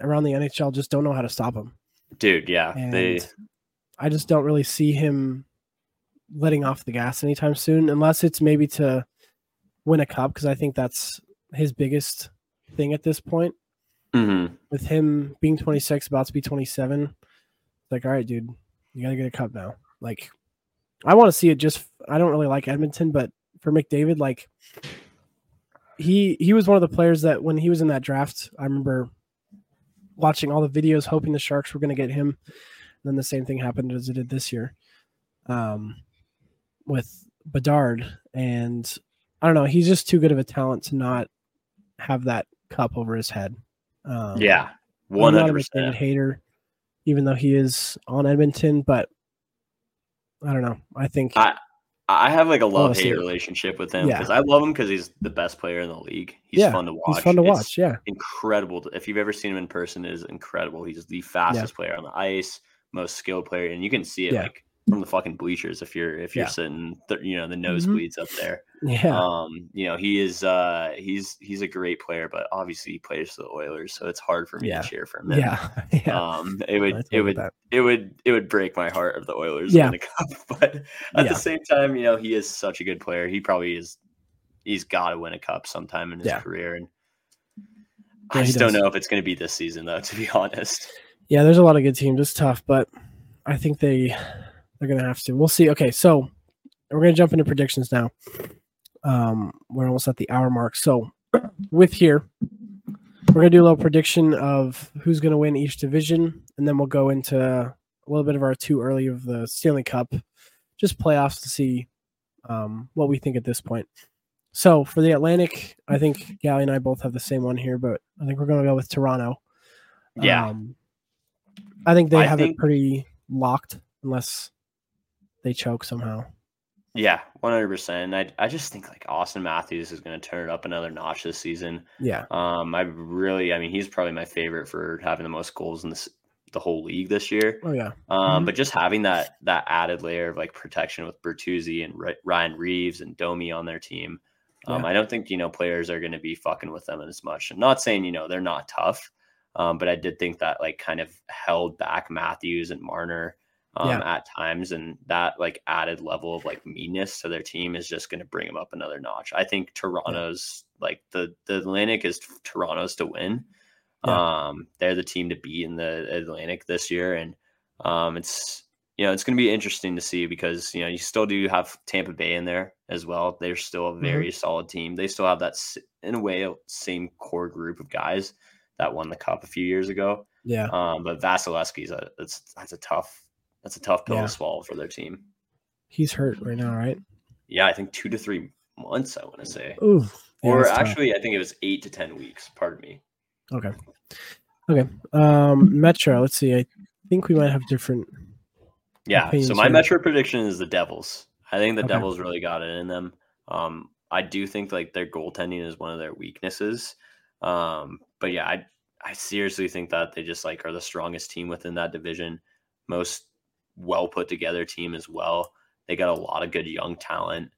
around the NHL just don't know how to stop him. Dude, yeah, And they I just don't really see him letting off the gas anytime soon, unless it's maybe to win a cup, because I think that's his biggest thing at this point. mhm. With him being 26, about to be 27, it's like, all right, dude, you got to get a cup now. Like, I want to see it just, I don't really like Edmonton, but for McDavid, like, he he was one of the players that when he was in that draft, I remember watching all the videos, hoping the Sharks were going to get him. And then the same thing happened as it did this year, um, with Bedard, and I don't know. He's just too good of a talent to not have that cup over his head. Um, yeah, one hundred percent. hater, even though he is on Edmonton, but I don't know. I think I- I have like a love hate relationship with him Yeah. because I love him because he's the best player in the league. He's Yeah, fun to watch. he's fun to It's watch. Yeah, incredible. If you've ever seen him in person, it is incredible. He's the fastest player on the ice, most skilled player, and you can see it Yeah. like from the fucking bleachers if you're if you're Yeah. sitting, th- you know, the Mhm. nosebleeds up there. yeah, Um, you know, he is uh he's he's a great player, but obviously he plays for the Oilers, so it's hard for me Yeah. to cheer for him. yeah, [LAUGHS] yeah. Um, it would it would that. it would it would break my heart if the Oilers Yeah. win the cup. [LAUGHS] But at the same time, you know, he is such a good player. He probably is he's got to win a cup sometime in his career, and I just don't know if it's going to be this season, though. [LAUGHS] To be honest, Yeah, there's a lot of good teams. It's tough, but I think they they're gonna have to. We'll see. Okay, so we're gonna jump into predictions now. Um, we're almost at the hour mark. So [CLEARS THROAT] with here, we're gonna do a little prediction of who's gonna win each division, and then we'll go into a little bit of our too early of the Stanley Cup, just playoffs to see um, what we think at this point. So for the Atlantic, I think Galli and I both have the same one here, but I think we're gonna go with Toronto. Yeah. Um, I think they I have it pretty locked unless they choke somehow. yeah, one hundred percent. I I just think like Auston Matthews is going to turn it up another notch this season. Yeah. Um, I really, I mean, he's probably my favorite for having the most goals in this the whole league this year. Oh yeah. Um, Mhm. but just having that that added layer of like protection with Bertuzzi and Ry- Ryan Reaves and Domi on their team, um, Yeah. I don't think you know players are going to be fucking with them as much. I'm not saying you know they're not tough, um, but I did think that like kind of held back Matthews and Marner um, Yeah. at times, and that like added level of like meanness to their team is just going to bring them up another notch. I think Toronto's like the the Atlantic is Toronto's to win. Um, they're the team to beat in the Atlantic this year, and um, it's you know it's going to be interesting to see because you know you still do have Tampa Bay in there as well. They're still a very solid team. They still have that in a way same core group of guys that won the cup a few years ago. Yeah. Um, but Vasilevskiy's a that's that's a tough that's a tough pill Yeah. to swallow for their team. He's hurt right now, right? Yeah, I think two to three months. I want to say, Ooh. Yeah, or that's tough. actually, I think it was eight to ten weeks. Pardon me. Okay. Okay. Um Metro, let's see. I think we might have different Yeah. So my here. Metro prediction is the Devils. I think the Okay. Devils really got it in them. Um, I do think like their goaltending is one of their weaknesses. Um, but yeah, I I seriously think that they just like are the strongest team within that division, most well put together team as well. They got a lot of good young talent.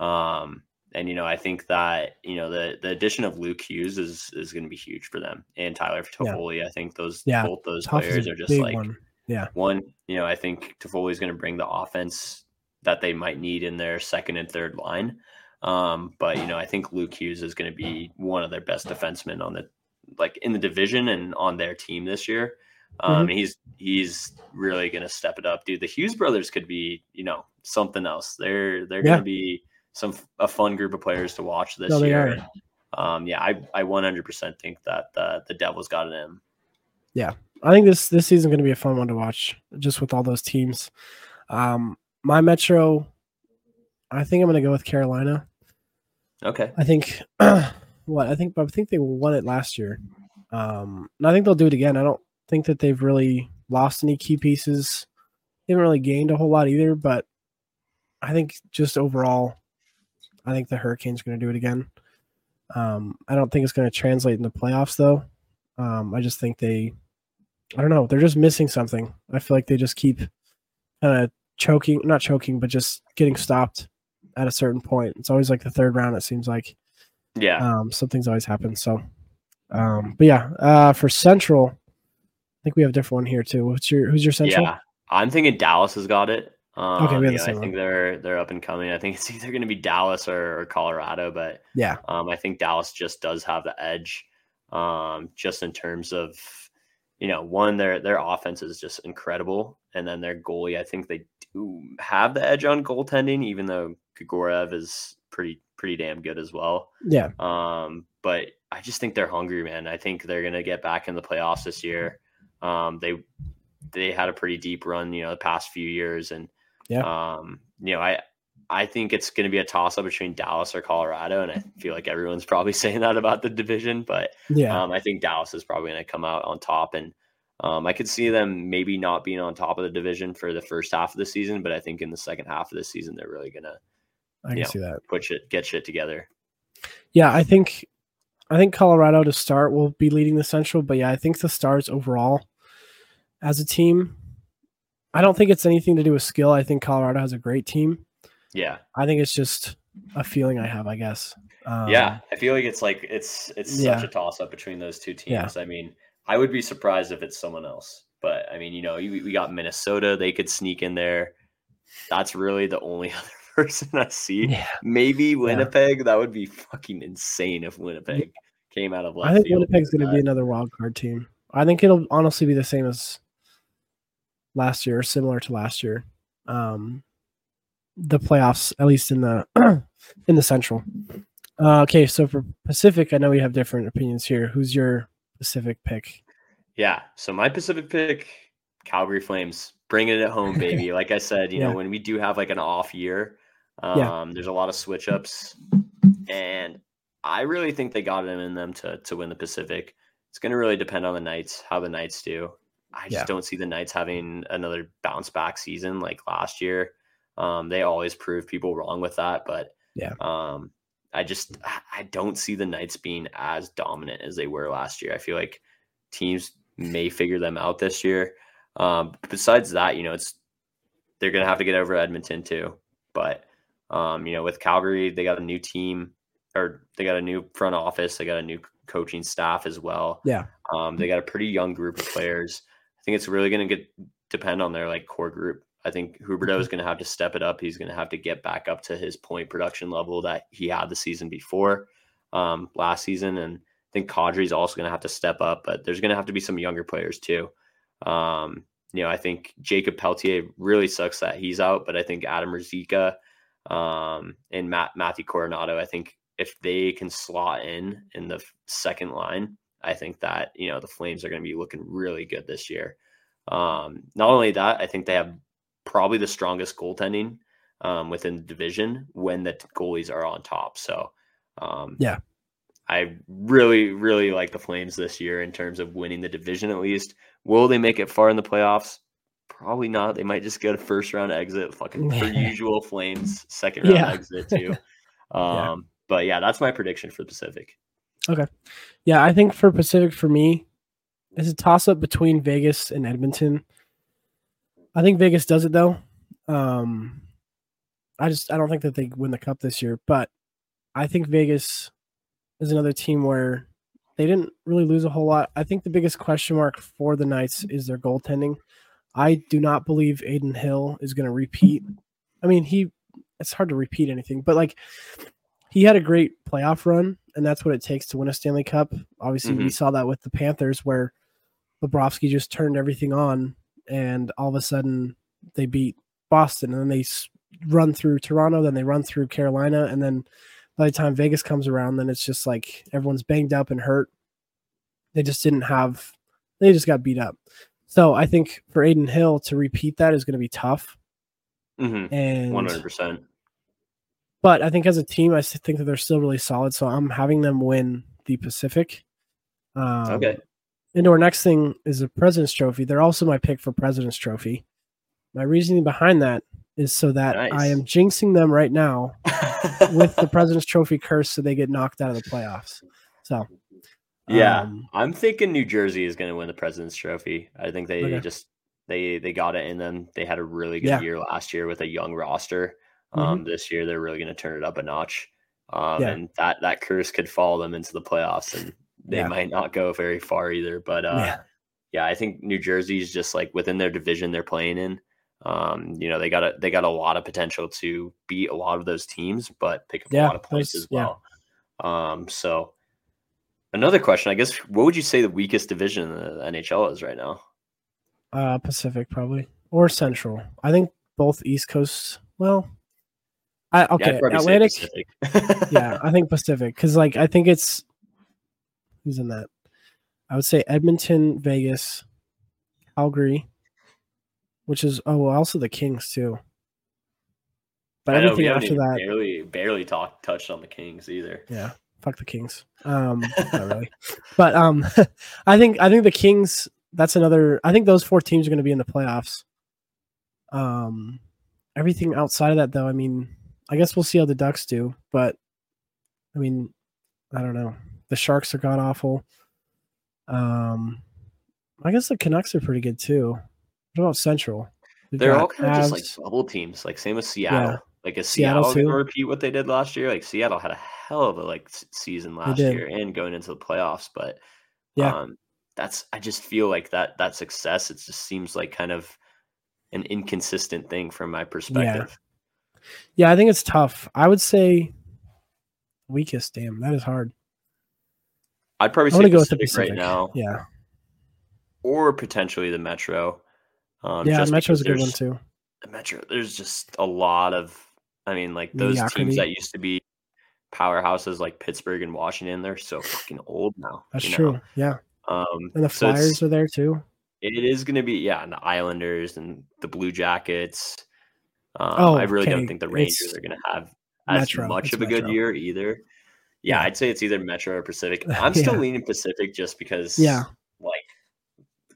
Um, and you know, I think that you know the the addition of Luke Hughes is is going to be huge for them, and Tyler Yeah. Toffoli. I think those Yeah, both those Tough players are just like one. yeah one, you know, I think Toffoli is going to bring the offense that they might need in their second and third line. Um, but you know, I think Luke Hughes is going to be one of their best defensemen on the like in the division and on their team this year. Um, and he's he's really going to step it up, dude. The Hughes brothers could be, you know, something else. They're they're Yeah. going to be some a fun group of players to watch this No, year. um, yeah, I I 100% think that the the Devils got it in. Yeah, I think this this season going to be a fun one to watch, just with all those teams. Um, my Metro, I think I'm going to go with Carolina. Okay. I think [CLEARS THROAT] what I think I think they won it last year. Um, and I think they'll do it again. I don't think that they've really lost any key pieces. They haven't really gained a whole lot either, but I think just overall, I think the Hurricanes are going to do it again. Um, I don't think it's going to translate in the playoffs though. Um, I just think they, I don't know, they're just missing something. I feel like they just keep kind of choking, not choking, but just getting stopped at a certain point. It's always like the third round. It seems like Yeah. um, something's always happened. So, um, but yeah, uh, for Central, think we have a different one here too. What's your who's your Central? Yeah, I'm thinking Dallas has got it. Um, Okay, we have you the know, I same think they're they're up and coming. I think it's [LAUGHS] either going to be Dallas or, or Colorado, but Yeah, um, I think Dallas just does have the edge, um, just in terms of you know one their their offense is just incredible, and then their goalie. I think they do have the edge on goaltending, even though Georgiev is pretty pretty damn good as well. yeah, Um, but I just think they're hungry, man. I think they're gonna get back in the playoffs this year. Um, they they had a pretty deep run, you know, the past few years, and Yeah. um, you know, I I think it's gonna be a toss up between Dallas or Colorado, and I feel like everyone's probably [LAUGHS] saying that about the division, but yeah, um, I think Dallas is probably gonna come out on top, and um, I could see them maybe not being on top of the division for the first half of the season, but I think in the second half of the season they're really gonna I can yeah. see that. put shit get shit together. Yeah, I think I think Colorado to start will be leading the Central, but yeah, I think the Stars overall as a team, I don't think it's anything to do with skill. I think Colorado has a great team. Yeah. I think it's just a feeling I have, I guess. Um, yeah, I feel like it's like it's it's yeah. such a toss up between those two Yeah. teams. I mean, I would be surprised if it's someone else, but I mean, you know, you- we got Minnesota; they could sneak in there. That's really the only [LAUGHS] other person I see. Yeah. Maybe Winnipeg. That would be fucking insane if Winnipeg came out of left I think. Winnipeg's going to Uh, be another wild card team. I think it'll honestly be the same as last year, similar to last year. Um, the playoffs, at least in the [CLEARS THROAT] in the Central. Uh, okay, so for Pacific, I know we have different opinions here. Who's your Pacific pick? Yeah. So my Pacific pick, Calgary Flames, bringing it at home, [LAUGHS] baby. like I said, you Yeah. know, when we do have like an off year, um, Yeah. there's a lot of switch ups, and I really think they got it in them to to win the Pacific. It's going to really depend on the Knights, how the Knights do. I just Yeah. don't see the Knights having another bounce back season like last year. Um, they always prove people wrong with that, but Yeah. um, I just I- don't see the Knights being as dominant as they were last year. I feel like teams may figure them out this year. Um, besides that, you know, it's they're gonna have to get over Edmonton too. But um, you know, with Calgary, they got a new team or they got a new front office, they got a new coaching staff as well. Yeah. Um, they got a pretty young group of players. I think it's really gonna get depend on their like core group. I think Huberdeau is going to have to step it up. He's going to have to get back up to his point production level that he had the season before, um, last season, and I think Kadri's also going to have to step up. But there's going to have to be some younger players too. Um, you know, I think Jakob Pelletier really sucks that he's out, but I think Adam Ruzicka um, and Matt Matthew Coronato, I think if they can slot in in the second line, I think that you know the Flames are going to be looking really good this year. Um, not only that, I think they have probably the strongest goaltending um, within the division when the goalies are on top. So, um, Yeah. I really, really like the Flames this year in terms of winning the division at least. Will they make it far in the playoffs? Probably not. They might just get a first round exit, fucking [LAUGHS] per usual Flames second round Yeah. exit too. [LAUGHS] Yeah. Um, but yeah, that's my prediction for the Pacific. Yeah, I think for Pacific, for me, it's a toss up between Vegas and Edmonton. I think Vegas does it though. Um, I just I don't think that they win the cup this year, but I think Vegas is another team where they didn't really lose a whole lot. I think the biggest question mark for the Knights is their goaltending. I do not believe Adin Hill is going to repeat. I mean, he it's hard to repeat anything, but like he had a great playoff run, and that's what it takes to win a Stanley Cup. Obviously, we Mhm. saw that with the Panthers, where Bobrovsky just turned everything on, and all of a sudden they beat Boston, and then they run through Toronto, then they run through Carolina, and then by the time Vegas comes around, then it's just like everyone's banged up and hurt. They just didn't have, they just got beat up. So I think for Adin Hill to repeat that is going to be tough. Mm-hmm. And One hundred percent. But I think as a team, I think that they're still really solid. So I'm having them win the Pacific. Um, Okay. And our next thing is the President's Trophy. They're also my pick for President's Trophy. My reasoning behind that is so that I am jinxing them right now [LAUGHS] with the President's Trophy curse, so they get knocked out of the playoffs. So Yeah, um, I'm thinking New Jersey is going to win the President's Trophy. I think they Okay. just they they got it in them. They had a really good Yeah. year last year with a young roster. Um, this year they're really going to turn it up a notch, um, Yeah. and that that curse could follow them into the playoffs, and they Yeah. might not go very far either. But uh, yeah, yeah, I think New Jersey's just like within their division they're playing in. Um, you know, they got a they got a lot of potential to beat a lot of those teams, but pick up Yeah, a lot of points as yeah. well. Um, so another question, I guess, what would you say the weakest division in the NHL is right now? uh, Pacific probably or Central. I think both East Coast. Well, I okay, say Atlantic. Yeah, [LAUGHS] I think Pacific because like I think it's who's in that. I would say Edmonton, Vegas, Calgary, which is oh well, also the Kings too. But I know, everything haven't after that, barely barely talked touched on the Kings either. yeah, fuck the Kings. Um, not really, [LAUGHS] but um, [LAUGHS] I think I think the Kings. That's another. I think those four teams are going to be in the playoffs. Um, everything outside of that, though, I mean, I guess we'll see how the Ducks do. But I mean, I don't know. The Sharks are god awful. Um, I guess the Canucks are pretty good too. What about Central? We've They're all kind of just like Avs. bubble teams, like same with Seattle. Yeah. Like is Seattle Seattle, going to repeat what they did last year? Like Seattle had a hell of a like season last year and going into the playoffs, but Yeah. um, that's I just feel like that that success it just seems like kind of an inconsistent thing from my perspective. Yeah, I think it's tough. I would say weakest. Damn, that is hard. I'd probably say to go with the Pacific, Pacific right now, Yeah, or potentially the Metro. Um, yeah, Metro's a good one too. the Metro, there's just a lot of, I mean, like those Mediocrity. teams that used to be powerhouses like Pittsburgh and Washington, they're so fucking old now. That's you know? true. Yeah, Um, and the so Flyers are there too. it is going to be, yeah, and the Islanders and the Blue Jackets. Um, Oh, I really don't think the Rangers it's are going to have as Metro, much it's of a good year either. Yeah, Yeah. I'd say it's either Metro or Pacific. [LAUGHS] I'm still leaning Pacific just because, Yeah. like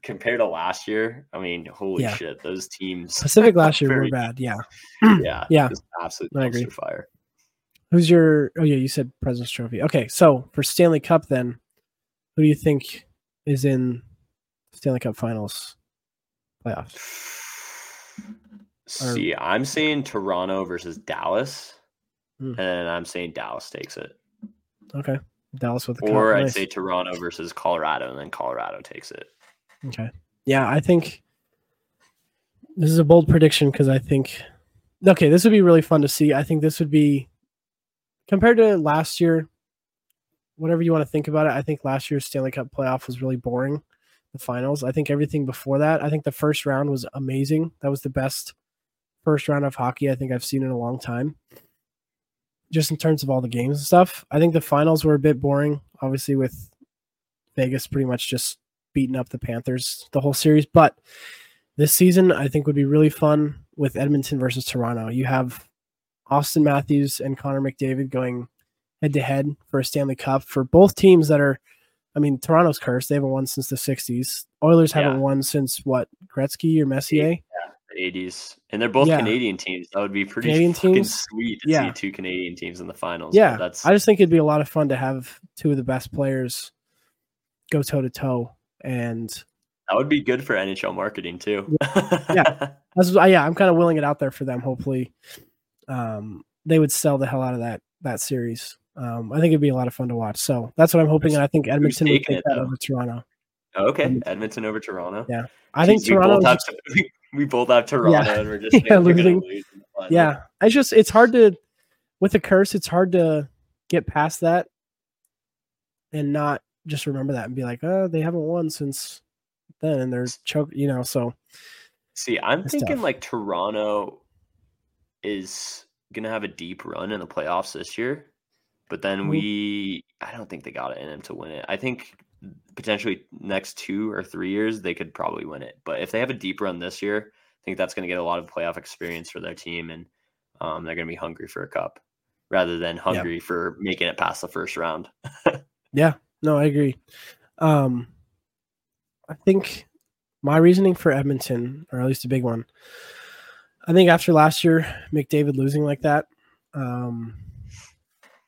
compared to last year, I mean, holy Yeah. shit, those teams. Pacific [LAUGHS] last year were bad. Yeah. [CLEARS THROAT] Yeah, [CLEARS THROAT] Yeah. just absolute I agree. fire. Who's your? Oh yeah, you said President's Trophy. Okay, so for Stanley Cup, then who do you think is in Stanley Cup Finals playoffs? See, I'm saying Toronto versus Dallas, Hmm. and I'm saying Dallas takes it. Okay, Dallas with the. Or I'd Nice. say Toronto versus Colorado, and then Colorado takes it. Okay. Yeah, I think this is a bold prediction because I think okay, this would be really fun to see. I think this would be compared to last year, whatever you want to think about it, I think last year's Stanley Cup playoff was really boring. The finals. I think everything before that, I think the first round was amazing. That was the best first round of hockey I think I've seen in a long time. Just in terms of all the games and stuff. I think the finals were a bit boring, obviously with Vegas pretty much just beating up the Panthers the whole series. But this season, I think would be really fun with Edmonton versus Toronto. You have Auston Matthews and Connor McDavid going head to head for a Stanley Cup for both teams that are. I mean, Toronto's cursed; they haven't won since the '60s. Oilers haven't won since what Gretzky or Messier. The 80s, and they're both Yeah. Canadian teams. That would be pretty Canadian teams? sweet to Yeah. see two Canadian teams in the finals. Yeah, that's I just think it'd be a lot of fun to have two of the best players go toe to toe, and that would be good for NHL marketing too. Yeah. [LAUGHS] That's yeah, I'm kind of willing it out there for them. Hopefully, um, they would sell the hell out of that that series. Um, I think it'd be a lot of fun to watch. So that's what I'm hoping, and I think Edmonton would take it, that though? over Toronto. okay, Edmonton. Edmonton over Toronto. Yeah, I think Jeez, we Toronto. both have is- to- we both have Toronto, and we're [LAUGHS] just Yeah, losing. lose in the final. yeah, it's just it's hard to with a curse. It's hard to get past that and not just remember that and be like, oh, they haven't won since then, and they're choke. You know, so See, I'm thinking tough. like Toronto is gonna have a deep run in the playoffs this year, but then Mhm. we I don't think they got it in them to win it. I think potentially next two or three years they could probably win it. But if they have a deep run this year, I think that's gonna get a lot of playoff experience for their team and um, they're gonna be hungry for a cup rather than hungry for making it past the first round. [LAUGHS] Yeah, no, I agree. Um, I think my reasoning for Edmonton, or at least a big one, I think after last year, McDavid losing like that, um,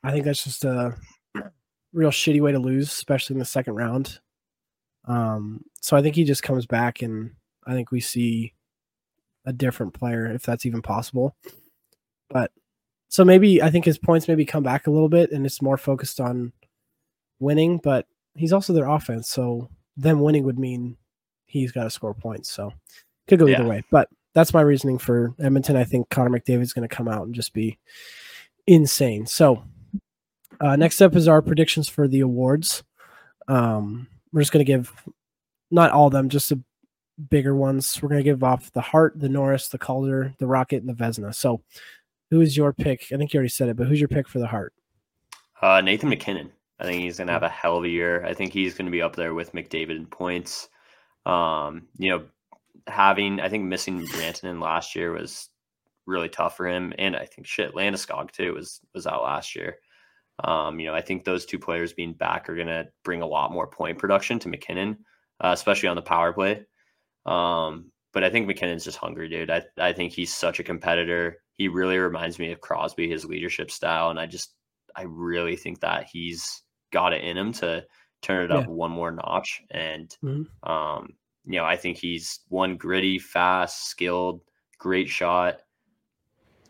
I think that's just a real shitty way to lose, especially in the second round. Um, so I think he just comes back, and I think we see a different player, if that's even possible. But So maybe I think his points maybe come back a little bit and it's more focused on winning, but he's also their offense. So them winning would mean he's got to score points. So could go either way. But that's my reasoning for Edmonton. I think Connor McDavid's going to come out and just be insane. So uh, next up is our predictions for the awards. Um, we're just going to give not all of them, just the bigger ones. We're going to give off the Hart, the Norris, the Calder, the Rocket, and the Vezina. So who is your pick? I think you already said it, but who's your pick for the Hart? Uh, Nathan MacKinnon. I think he's going to have a hell of a year. I think he's going to be up there with McDavid in points. Um, you know, having I think missing Rantanen last year was really tough for him, and I think shit Landeskog too was was out last year. Um, you know, I think those two players being back are going to bring a lot more point production to MacKinnon, uh, especially on the power play. Um, but I think MacKinnon's just hungry, dude. I I think he's such a competitor. He really reminds me of Crosby, his leadership style, and I just I really think that he's got it in him to turn it up one more notch. And Mhm. um, you know, I think he's one gritty, fast, skilled, great shot.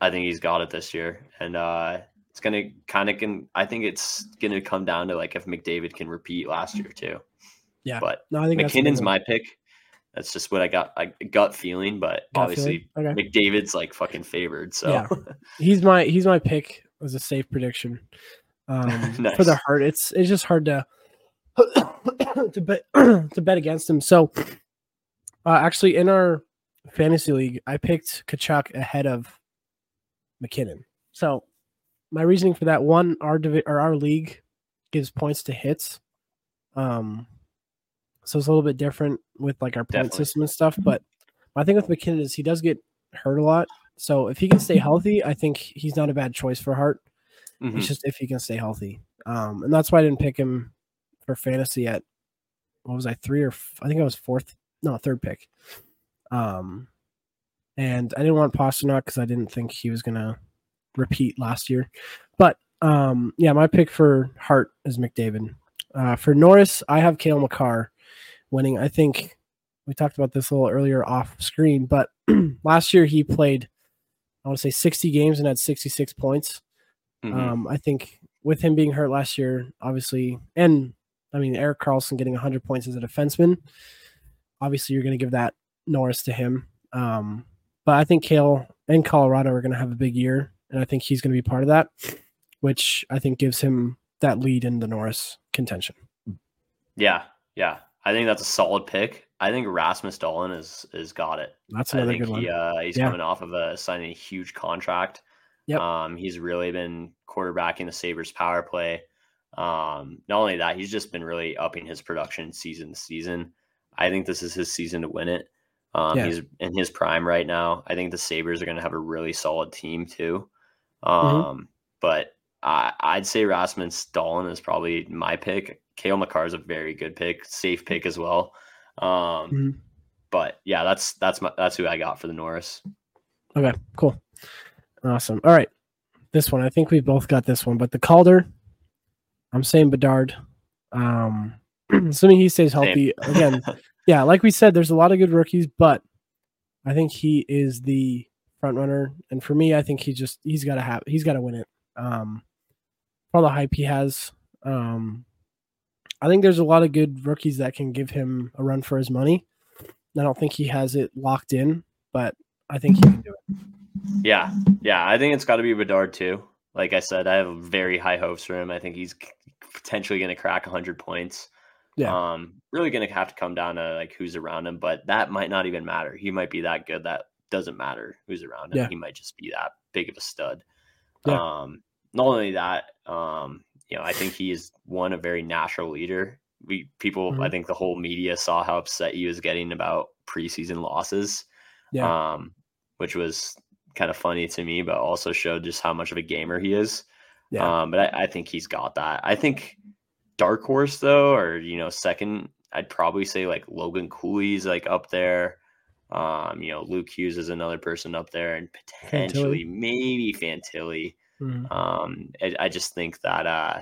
I think he's got it this year, and uh, it's gonna kind of can. I think it's gonna come down to like if McDavid can repeat last year too. Yeah. but No, I think that's a good MacKinnon's my pick. That's just what I got. I gut feeling, but Gut obviously feeling? Okay. McDavid's like fucking favored. So Yeah. he's my he's my pick as a safe prediction. Um, [LAUGHS] for the Nice. Hart, it's it's just hard to [COUGHS] to bet [COUGHS] to bet against him. So, uh, actually, in our fantasy league, I picked Tkachuk ahead of MacKinnon. So, my reasoning for that one, our divi- or our league gives points to hits. Um, so it's a little bit different with like our point Definitely. system and stuff. But my thing with MacKinnon is he does get hurt a lot. So if he can stay healthy, I think he's not a bad choice for Hart. Mhm. It's just if he can stay healthy. Um, and that's why I didn't pick him for fantasy at what was I three or f- I think I was fourth, no third pick. Um, and I didn't want Pastrnak because I didn't think he was gonna repeat last year. But um, yeah, my pick for Hart is McDavid. Uh, for Norris, I have Cale Makar winning. I think we talked about this a little earlier off screen, but [CLEARS THROAT] last year he played, I want to say 60 games and had 66 points. Mhm. Um, I think with him being hurt last year, obviously, and I mean Erik Karlsson getting 100 points as a defenseman, obviously you're going to give that Norris to him. Um, but I think Cale and Colorado are going to have a big year, and I think he's going to be part of that, which I think gives him that lead in the Norris contention. Yeah, yeah. I think that's a solid pick. I think Rasmus Dahlin is is got it. That's I another think good one. he uh, he's Yeah. coming off of a signing a huge contract. Yep. Um, he's really been quarterbacking the Sabres power play. Um, not only that, he's just been really upping his production season to season. I think this is his season to win it. Um, Yeah. He's in his prime right now. I think the Sabres are going to have a really solid team too. Mm-hmm. Um, But I, I'd say Rasmus Dahlin is probably my pick. Cale Makar is a very good pick, safe pick as well. Um, Mhm. But yeah, that's that's my that's who I got for the Norris. Okay, cool. Awesome. All right. This one, I think we both got this one, but the Calder, I'm saying Bedard. Um, [CLEARS THROAT] assuming he stays Same. healthy again. [LAUGHS] yeah, like we said, there's a lot of good rookies, but I think he is the front runner. And for me, I think he just he's gotta have he's gotta win it. Um for all the hype he has. Um I think there's a lot of good rookies that can give him a run for his money. I don't think he has it locked in, but I think he can do it. Yeah, yeah, I think it's got to be Bedard too. Like I said, I have very high hopes for him. I think he's potentially going to crack 100 points. Yeah. Um, really going to have to come down to like who's around him, but that might not even matter. He might be that good that doesn't matter who's around him. Yeah. He might just be that big of a stud. Yeah. Um, not only that, um, you know, I think he is one a very natural leader. We people, I Mhm. think the whole media saw how upset he was getting about preseason losses Yeah. um, which was kind of funny to me, but also showed just how much of a gamer he is. Yeah. Um, but I, I think he's got that. I think dark horse though, or you know, second, I'd probably say like Logan Cooley's like up there. Um, you know, Luke Hughes is another person up there, and potentially maybe Fantilli. Mhm. Um, I, I just think that uh,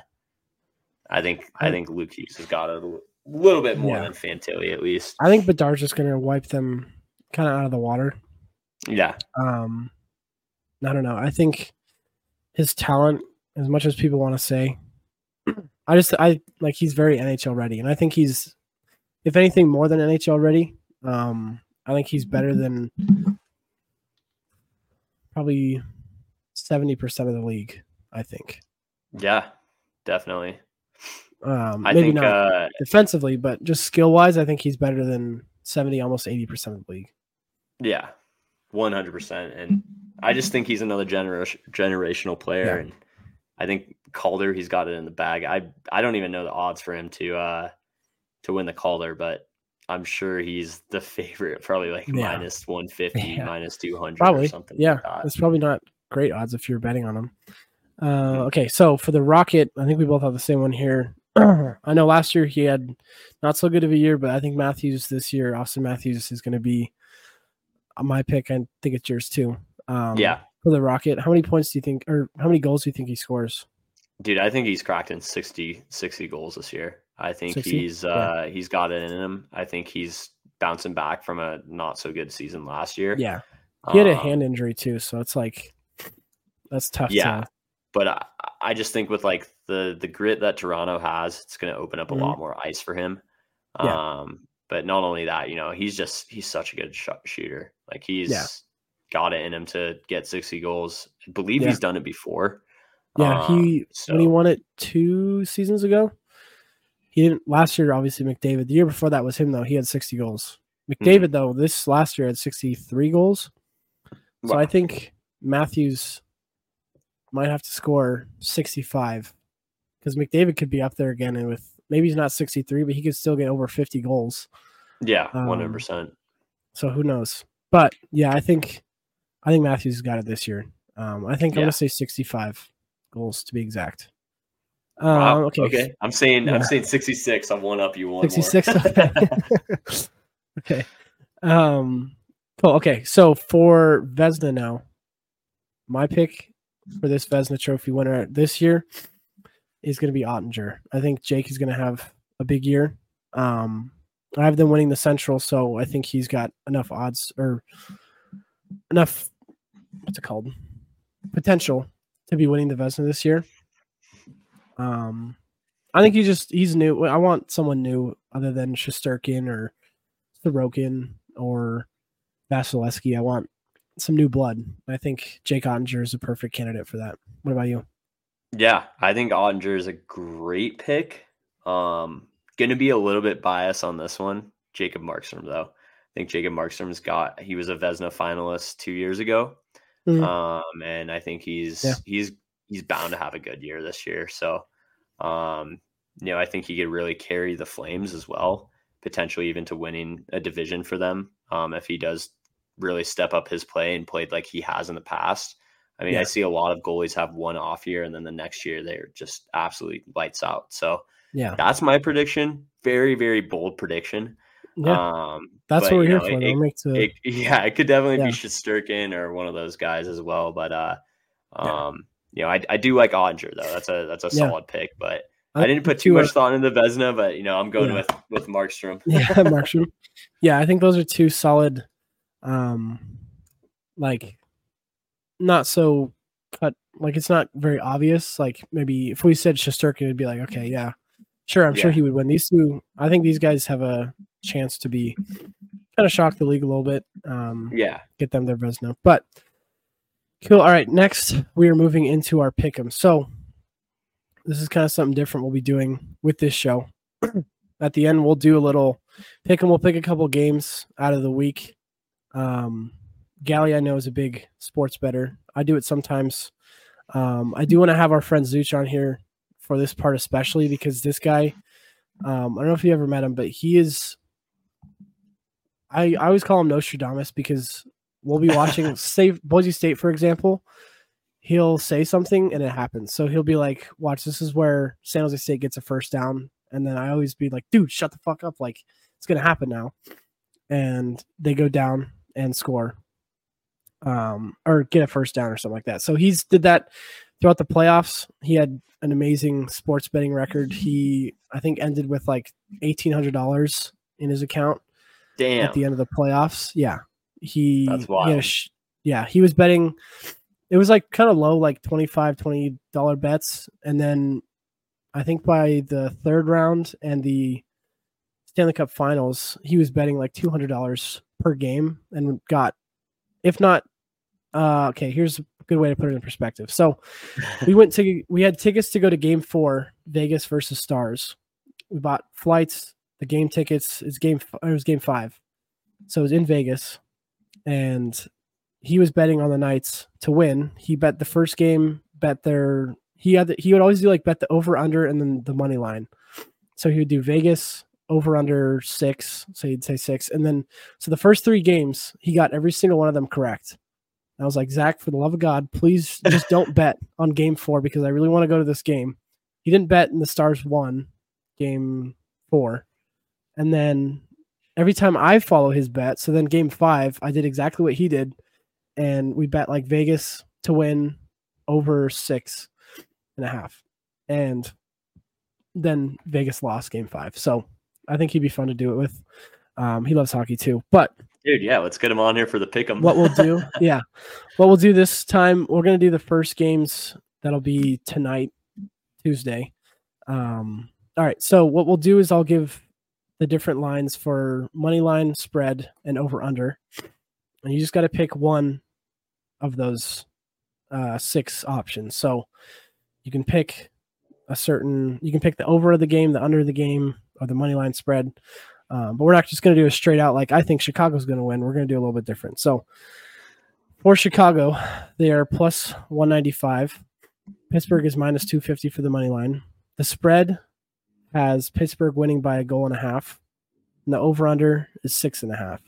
I think I I- think Luke Hughes has got a little bit more Yeah. than Fantilli at least. I think Bedard's just gonna wipe them kind of out of the water. Yeah, Um, I don't know. I think his talent, as much as people want to say, [CLEARS THROAT] I just I like he's very NHL ready, and I think he's, if anything, more than NHL ready. Um, I think he's better than probably seventy percent of the league. I think. Yeah, definitely. Um, I maybe think not uh, defensively, but just skill wise, I think he's better than seventy, almost eighty percent of the league. yeah, one hundred percent. And I just think he's another generation generational player, Yeah. and I think Calder he's got it in the bag. I I don't even know the odds for him to uh to win the Calder, but I'm sure he's the favorite, probably like Yeah. minus one fifty, Yeah. minus two hundred, Probably, or something. Yeah, like that. it's probably not great odds if you're betting on him. Uh, okay, so for the Rocket, I think we both have the same one here. [CLEARS THROAT] I know last year he had not so good of a year, but I think Matthews this year, Auston Matthews is going to be my pick. I think it's yours too. Um, yeah, for the Rocket, how many points do you think, or how many goals do you think he scores? dude, I think he's cracked in 60, 60 goals this year. I think 60? he's uh he's got it in him. I think he's bouncing back from a not so good season last year. Yeah, he had a Um, hand injury too, so it's like that's tough. Yeah. to, but I, I just think with like the the grit that Toronto has, it's going to open up a Mhm. lot more ice for him. Yeah. Um, but not only that, you know, he's just he's such a good shot shooter. Like he's Yeah. got it in him to get sixty goals. I believe Yeah. he's done it before. yeah. Um, he so, when he won it two seasons ago. He didn't last year. Obviously, McDavid. The year before that was him though. He had sixty goals. Mm-hmm. McDavid though, this last year had sixty three goals. So Wow. I think Matthews might have to score sixty five because McDavid could be up there again, and with maybe he's not sixty three, but he could still get over fifty goals. yeah, um, one hundred percent. So who knows? But yeah, I think I think Matthews got it this year. Um, I think I'm gonna say sixty five goals to be exact. Wow. okay, okay. I'm saying Yeah. I'm saying sixty six. I'm one up you one. 66 [LAUGHS] okay. [LAUGHS] okay um cool okay so for Vezina now my pick for this Vezina trophy winner this year is going to be Oettinger i think jake is going to have a big year um i have them winning the central so i think he's got enough odds or enough what's it called potential to be winning the Vezina this year um I think he just he's new. I want someone new other than Shesterkin or Sorokin or Vasilevskiy. I want some new blood. I think Jake Oettinger is a perfect candidate for that. What about you? Yeah, I think Oettinger is a great pick. Um, going to be a little bit biased on this one. Jacob Markstrom, though. I think Jacob Markstrom's got he was a Vezina finalist two years ago, Mhm. um, and I think he's Yeah. he's he's bound to have a good year this year. So, um, you know, I think he could really carry the Flames as well, potentially even to winning a division for them um, if he does really step up his play and played like he has in the past. I mean, Yeah. I see a lot of goalies have one off year and then the next year they're just absolutely lights out. So Yeah, that's my prediction. Very, very bold prediction. yeah, Um, that's but, what we're here know, for. it- to, it, [LAUGHS] yeah, it could definitely Yeah. be Shesterkin or one of those guys as well. But uh, um, you know, I, I do like Oettinger though. That's a that's a Yeah. solid pick. But I didn't put too are- much thought into Vezina. But you know, I'm going Yeah. with with Markstrom. [LAUGHS] yeah, Markstrom. Yeah, I think those are two solid, um, like not so cut. Like it's not very obvious. Like maybe if we said Shesterkin, it'd be like, okay, yeah, sure, I'm sure he would win. These two, I think these guys have a chance to be kind of shock the league a little bit. Um, Yeah, get them their Vezina. But cool. All right, next we are moving into our pick'em. So this is kind of something different we'll be doing with this show. [CLEARS THROAT] At the end, we'll do a little pick'em. We'll pick a couple games out of the week. Um, Galli, I know is a big sports better. I do it sometimes. Um, I do want to have our friend Zuch on here for this part, especially because this guy. Um, I don't know if you ever met him, but he is. I I always call him Nostradamus because we'll be watching, [LAUGHS] say Boise State for example. He'll say something and it happens. So he'll be like, "Watch, this is where San Jose State gets a first down," and then I always be like, "Dude, shut the fuck up! Like it's gonna happen now," and they go down and score, um, or get a first down or something like that. So he's did that throughout the playoffs. He had an amazing sports betting record. He I think ended with like eighteen hundred dollars in his account damn. at the end of the playoffs. Yeah, he That's he sh- yeah, he was betting it was like kind of low, like 25 20 dollar bets, and then I think by the third round and the Stanley Cup Finals, he was betting like two hundred dollars per game and got, if not, uh, okay. Here's a good way to put it in perspective. So [LAUGHS] we went to we had tickets to go to Game Four, Vegas versus Stars. We bought flights, the game tickets. It's game. It was Game Five, so it was in Vegas, and he was betting on the Knights to win. He bet the first game, bet their he had the, he would always do like bet the over under and then the money line. So he would do Vegas over under six, so he'd say six, and then so the first three games he got every single one of them correct. I was like, Zach, for the love of God, please just don't [LAUGHS] bet on game four because I really want to go to this game. He didn't bet and the Stars won game four. And then every time I follow his bet, so then game five, I did exactly what he did. And we bet like Vegas to win over six and a half. And then Vegas lost game five. So I think he'd be fun to do it with. Um, he loves hockey too. But dude, yeah, let's get him on here for the pick 'em. what we'll do, [LAUGHS] yeah, what we'll do this time, we're gonna do the first games. That'll be tonight, Tuesday. Um, all right. So what we'll do is I'll give the different lines for money line, spread, and over under, and you just got to pick one of those uh, six options. So you can pick a certain, you can pick the over of the game, the under of the game, or the money line spread. Um, but we're not just going to do a straight out like I think Chicago's going to win. We're going to do a little bit different. So for Chicago, they are plus 195. Pittsburgh is minus 250 for the money line. The spread has Pittsburgh winning by a goal and a half. And the over under is six and a half.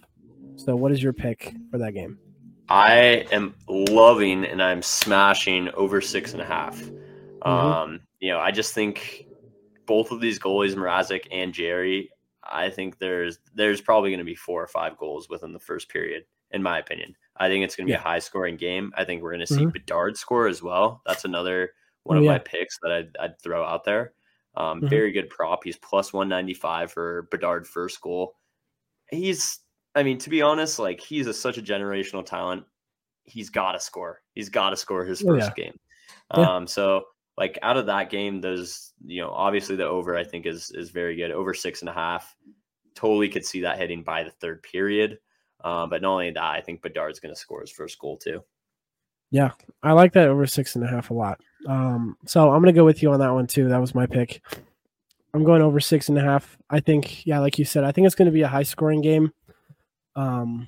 So what is your pick for that game? I am loving and I'm smashing over six and a half. Mm-hmm. Um, you know, I just think both of these goalies, Mrazek and Jarry, I think there's there's probably going to be four or five goals within the first period, in my opinion. I think it's going to be Yeah. a high scoring game. I think we're going to see Mhm. Bedard score as well. That's another one Oh, of yeah. my picks that I'd, I'd throw out there. Um, Mhm. Very good prop. He's plus 195 for Bedard first goal. He's, I mean, to be honest, like he's a, such a generational talent. He's got to score. He's got to score his Oh, first game. Yeah. Um, so like out of that game, those you know obviously the over I think is is very good. Over six and a half. Totally could see that hitting by the third period. Um, but not only that, I think Bedard's going to score his first goal too. Yeah, I like that over six and a half a lot. Um, so I'm gonna go with you on that one too. That was my pick. I'm going over six and a half. I think, yeah, like you said, I think it's gonna be a high scoring game. Um,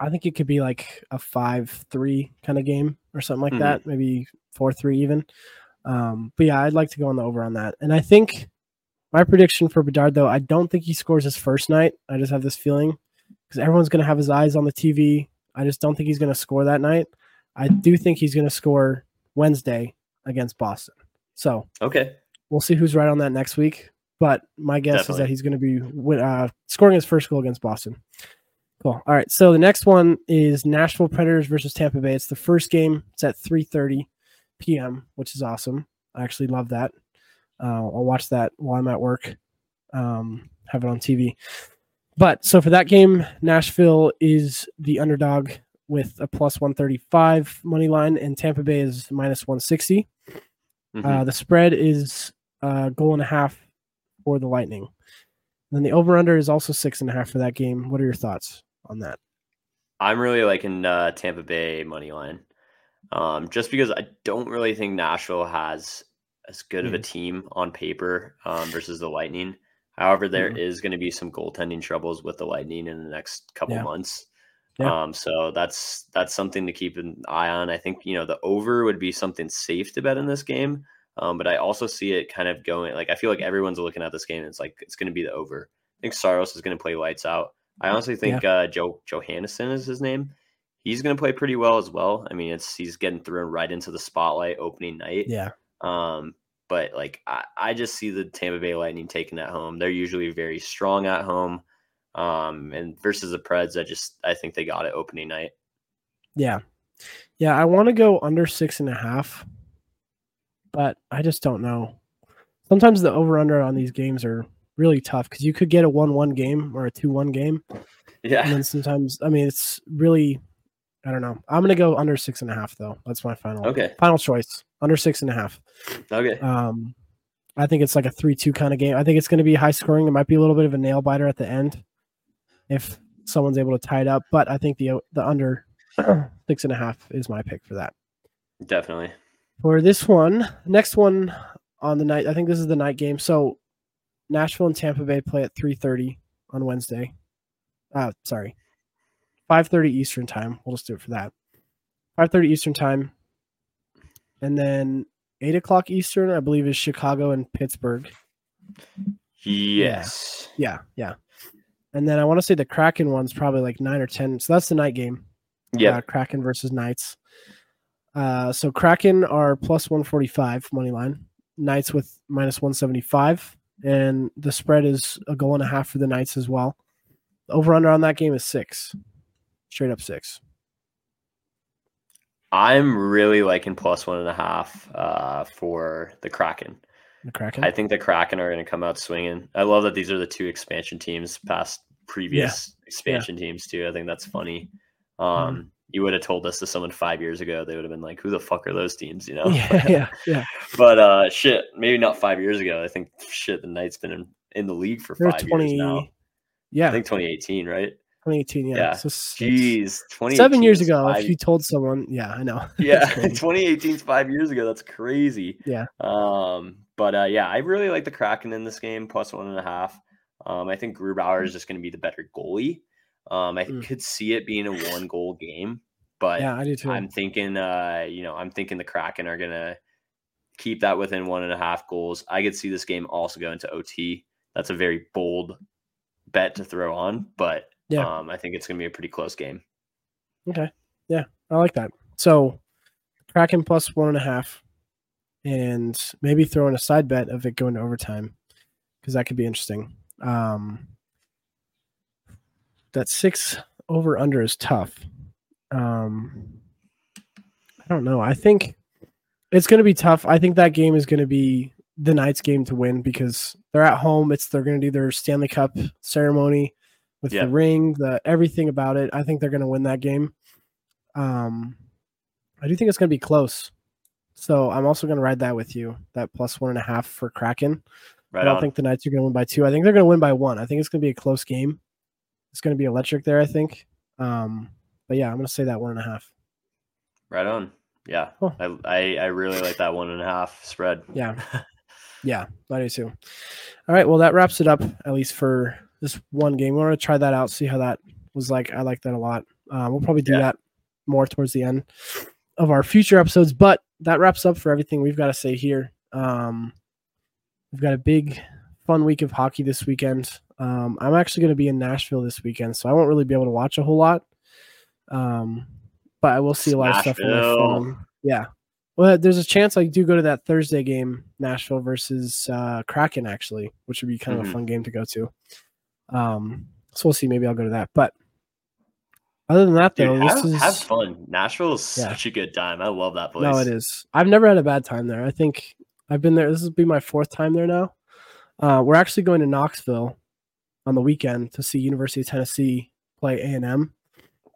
I think it could be like a five three kind of game or something like Mhm. that, maybe four three even. Um, but yeah, I'd like to go on the over on that. And I think my prediction for Bedard though, I don't think he scores his first night. I just have this feeling because everyone's gonna have his eyes on the TV. I just don't think he's gonna score that night. I do think he's gonna score Wednesday against Boston. So Okay. we'll see who's right on that next week. But my guess is that he's going to be uh, scoring his first goal against Boston. Cool. All right. So the next one is Nashville Predators versus Tampa Bay. It's the first game. It's at 3:30 p.m., which is awesome. I actually love that. Uh, I'll watch that while I'm at work. Um, have it on TV. But so for that game, Nashville is the underdog with a plus 135 money line, and Tampa Bay is minus 160. Mhm. Uh, the spread is uh, goal and a half for the Lightning. And then the over under is also six and a half for that game. What are your thoughts on that? I'm really liking uh, Tampa Bay money line, um, just because I don't really think Nashville has as good of a Mhm. team on paper um, versus the Lightning. However, there is Mhm. going to be some goaltending troubles with the Lightning in the next couple Yeah. months. Yeah. Um, so that's that's something to keep an eye on. I think you know the over would be something safe to bet in this game. Um, but I also see it kind of going like I feel like everyone's looking at this game. And it's like it's going to be the over. I think Saros is going to play lights out. I honestly think uh, Joe Johannesson is his name. He's going to play pretty well as well. I mean, it's he's getting thrown right into the spotlight opening night. Yeah. Um, but like I, I just see the Tampa Bay Lightning taking that home. They're usually very strong at home. Um, and versus the Preds, I just I think they got it opening night. Yeah. Yeah. I want to go under six and a half, but I just don't know. Sometimes the over under on these games are really tough because you could get a 1 1 game or a 2 1 game. Yeah, and then sometimes, I mean, it's really, I don't know. I'm gonna go under six and a half though. That's my final Okay. final choice. Under six and a half. Okay. Um, I think it's like a three-two kind of game. I think it's going to be high scoring. It might be a little bit of a nail biter at the end if someone's able to tie it up. But I think the the under [CLEARS THROAT] six and a half is my pick for that. Definitely. For this one, next one on the night, I think this is the night game. So Nashville and Tampa Bay play at three thirty on Wednesday. Uh, sorry, five thirty Eastern time. We'll just do it for that. Five thirty Eastern time, and then eight o'clock Eastern, I believe, is Chicago and Pittsburgh. Yes. Yeah, yeah. And then I want to say the Kraken one's probably like nine or ten. So that's the night game. Yeah. Uh, Kraken versus Knights. Uh, so Kraken are plus one forty five money line. Knights with minus one seventy five, and the spread is a goal and a half for the Knights as well. Over under on that game is six, straight up six. I'm really liking plus one and a half uh, for the Kraken. The Kraken. I think the Kraken are going to come out swinging. I love that these are the two expansion teams past previous expansion teams too. I think that's funny. Um, Mm-hmm. You would have told this to someone five years ago, they would have been like, "Who the fuck are those teams?" You know. yeah, [LAUGHS] yeah, yeah. But uh, shit, maybe not five years ago. I think shit, the Knights been in, in the league for They're five twenty. years now. Yeah, I think 2018, right? 2018. Yeah. Yeah. So Jeez, 2018 seven years ago, five- if you told someone, yeah, I know. [LAUGHS] yeah, [LAUGHS] That's 2018 is five years ago. That's crazy. Yeah. Um, but uh, yeah, I really like the Kraken in this game, plus one and a half. Um, I think Grubauer is just going to be the better goalie. Um, I Mm. could see it being a one goal game, but yeah, I do too. I'm thinking, uh, you know, I'm thinking the Kraken are going to keep that within one and a half goals. I could see this game also go into OT. That's a very bold bet to throw on, but Yeah. um, I think it's going to be a pretty close game. Okay. Yeah, I like that. So Kraken plus one and a half, and maybe throw in a side bet of it going to overtime because that could be interesting. Um, that six over under is tough. Um, I don't know. I think it's going to be tough. I think that game is going to be the Knights game to win because they're at home. It's they're going to do their Stanley Cup ceremony with Yeah. the ring, the everything about it. I think they're going to win that game. Um, I do think it's going to be close. So I'm also going to ride that with you. That plus one and a half for Kraken. Right I don't on. think the Knights are going to win by two. I think they're going to win by one. I think it's going to be a close game. It's going to be electric there. I think. Um, but yeah, I'm going to say that one and a half. Right on. Yeah. Cool. I, I I really like that one and a half spread. Yeah. [LAUGHS] Yeah, I do too. All right, well that wraps it up at least for this one game. We want to try that out, see how that was like. I like that a lot. Uh, we'll probably do Yeah. that more towards the end of our future episodes. But that wraps up for everything we've got to say here. Um, we've got a big, fun week of hockey this weekend. Um, I'm actually going to be in Nashville this weekend, so I won't really be able to watch a whole lot. Um, but I will see a lot of stuff on my phone. Yeah. Well, there's a chance I do go to that Thursday game, Nashville versus uh, Kraken, actually, which would be kind of Mhm. a fun game to go to. Um, so we'll see. Maybe I'll go to that. But other than that, though, Dude, have, is have fun. Nashville is Yeah. such a good time. I love that place. no, it is. I've never had a bad time there. I think I've been there. This will be my fourth time there now. Uh, we're actually going to Knoxville on the weekend to see University of Tennessee play A and M.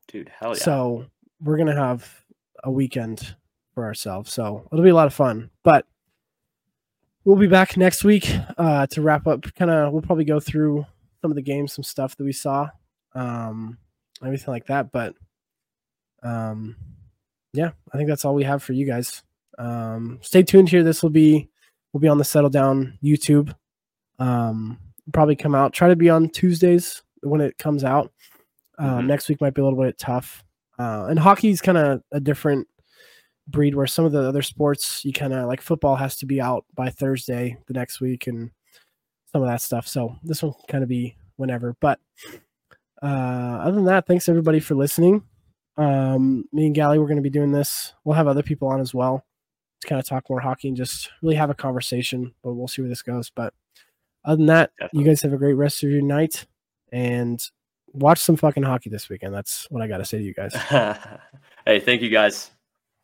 Dude, hell yeah. So we're gonna have a weekend for ourselves. So it'll be a lot of fun. But we'll be back next week uh, to wrap up. Kind of, we'll probably go through some of the games, some stuff that we saw, um, everything like that. But um, yeah, I think that's all we have for you guys. Um, stay tuned here. This will be we'll be on the Settle Down YouTube. Um, probably come out. Try to be on Tuesdays when it comes out. Uh, Mhm. Next week might be a little bit tough. Uh, and hockey's kind of a different breed where some of the other sports you kind of like football has to be out by Thursday the next week and some of that stuff. So this one kind of be whenever. But uh, other than that, thanks everybody for listening. Um, me and Galli, we're going to be doing this. We'll have other people on as well to kind of talk more hockey and just really have a conversation. But we'll see where this goes. But other than that, Definitely. you guys have a great rest of your night and watch some fucking hockey this weekend. That's what I got to say to you guys. [LAUGHS] hey, thank you guys.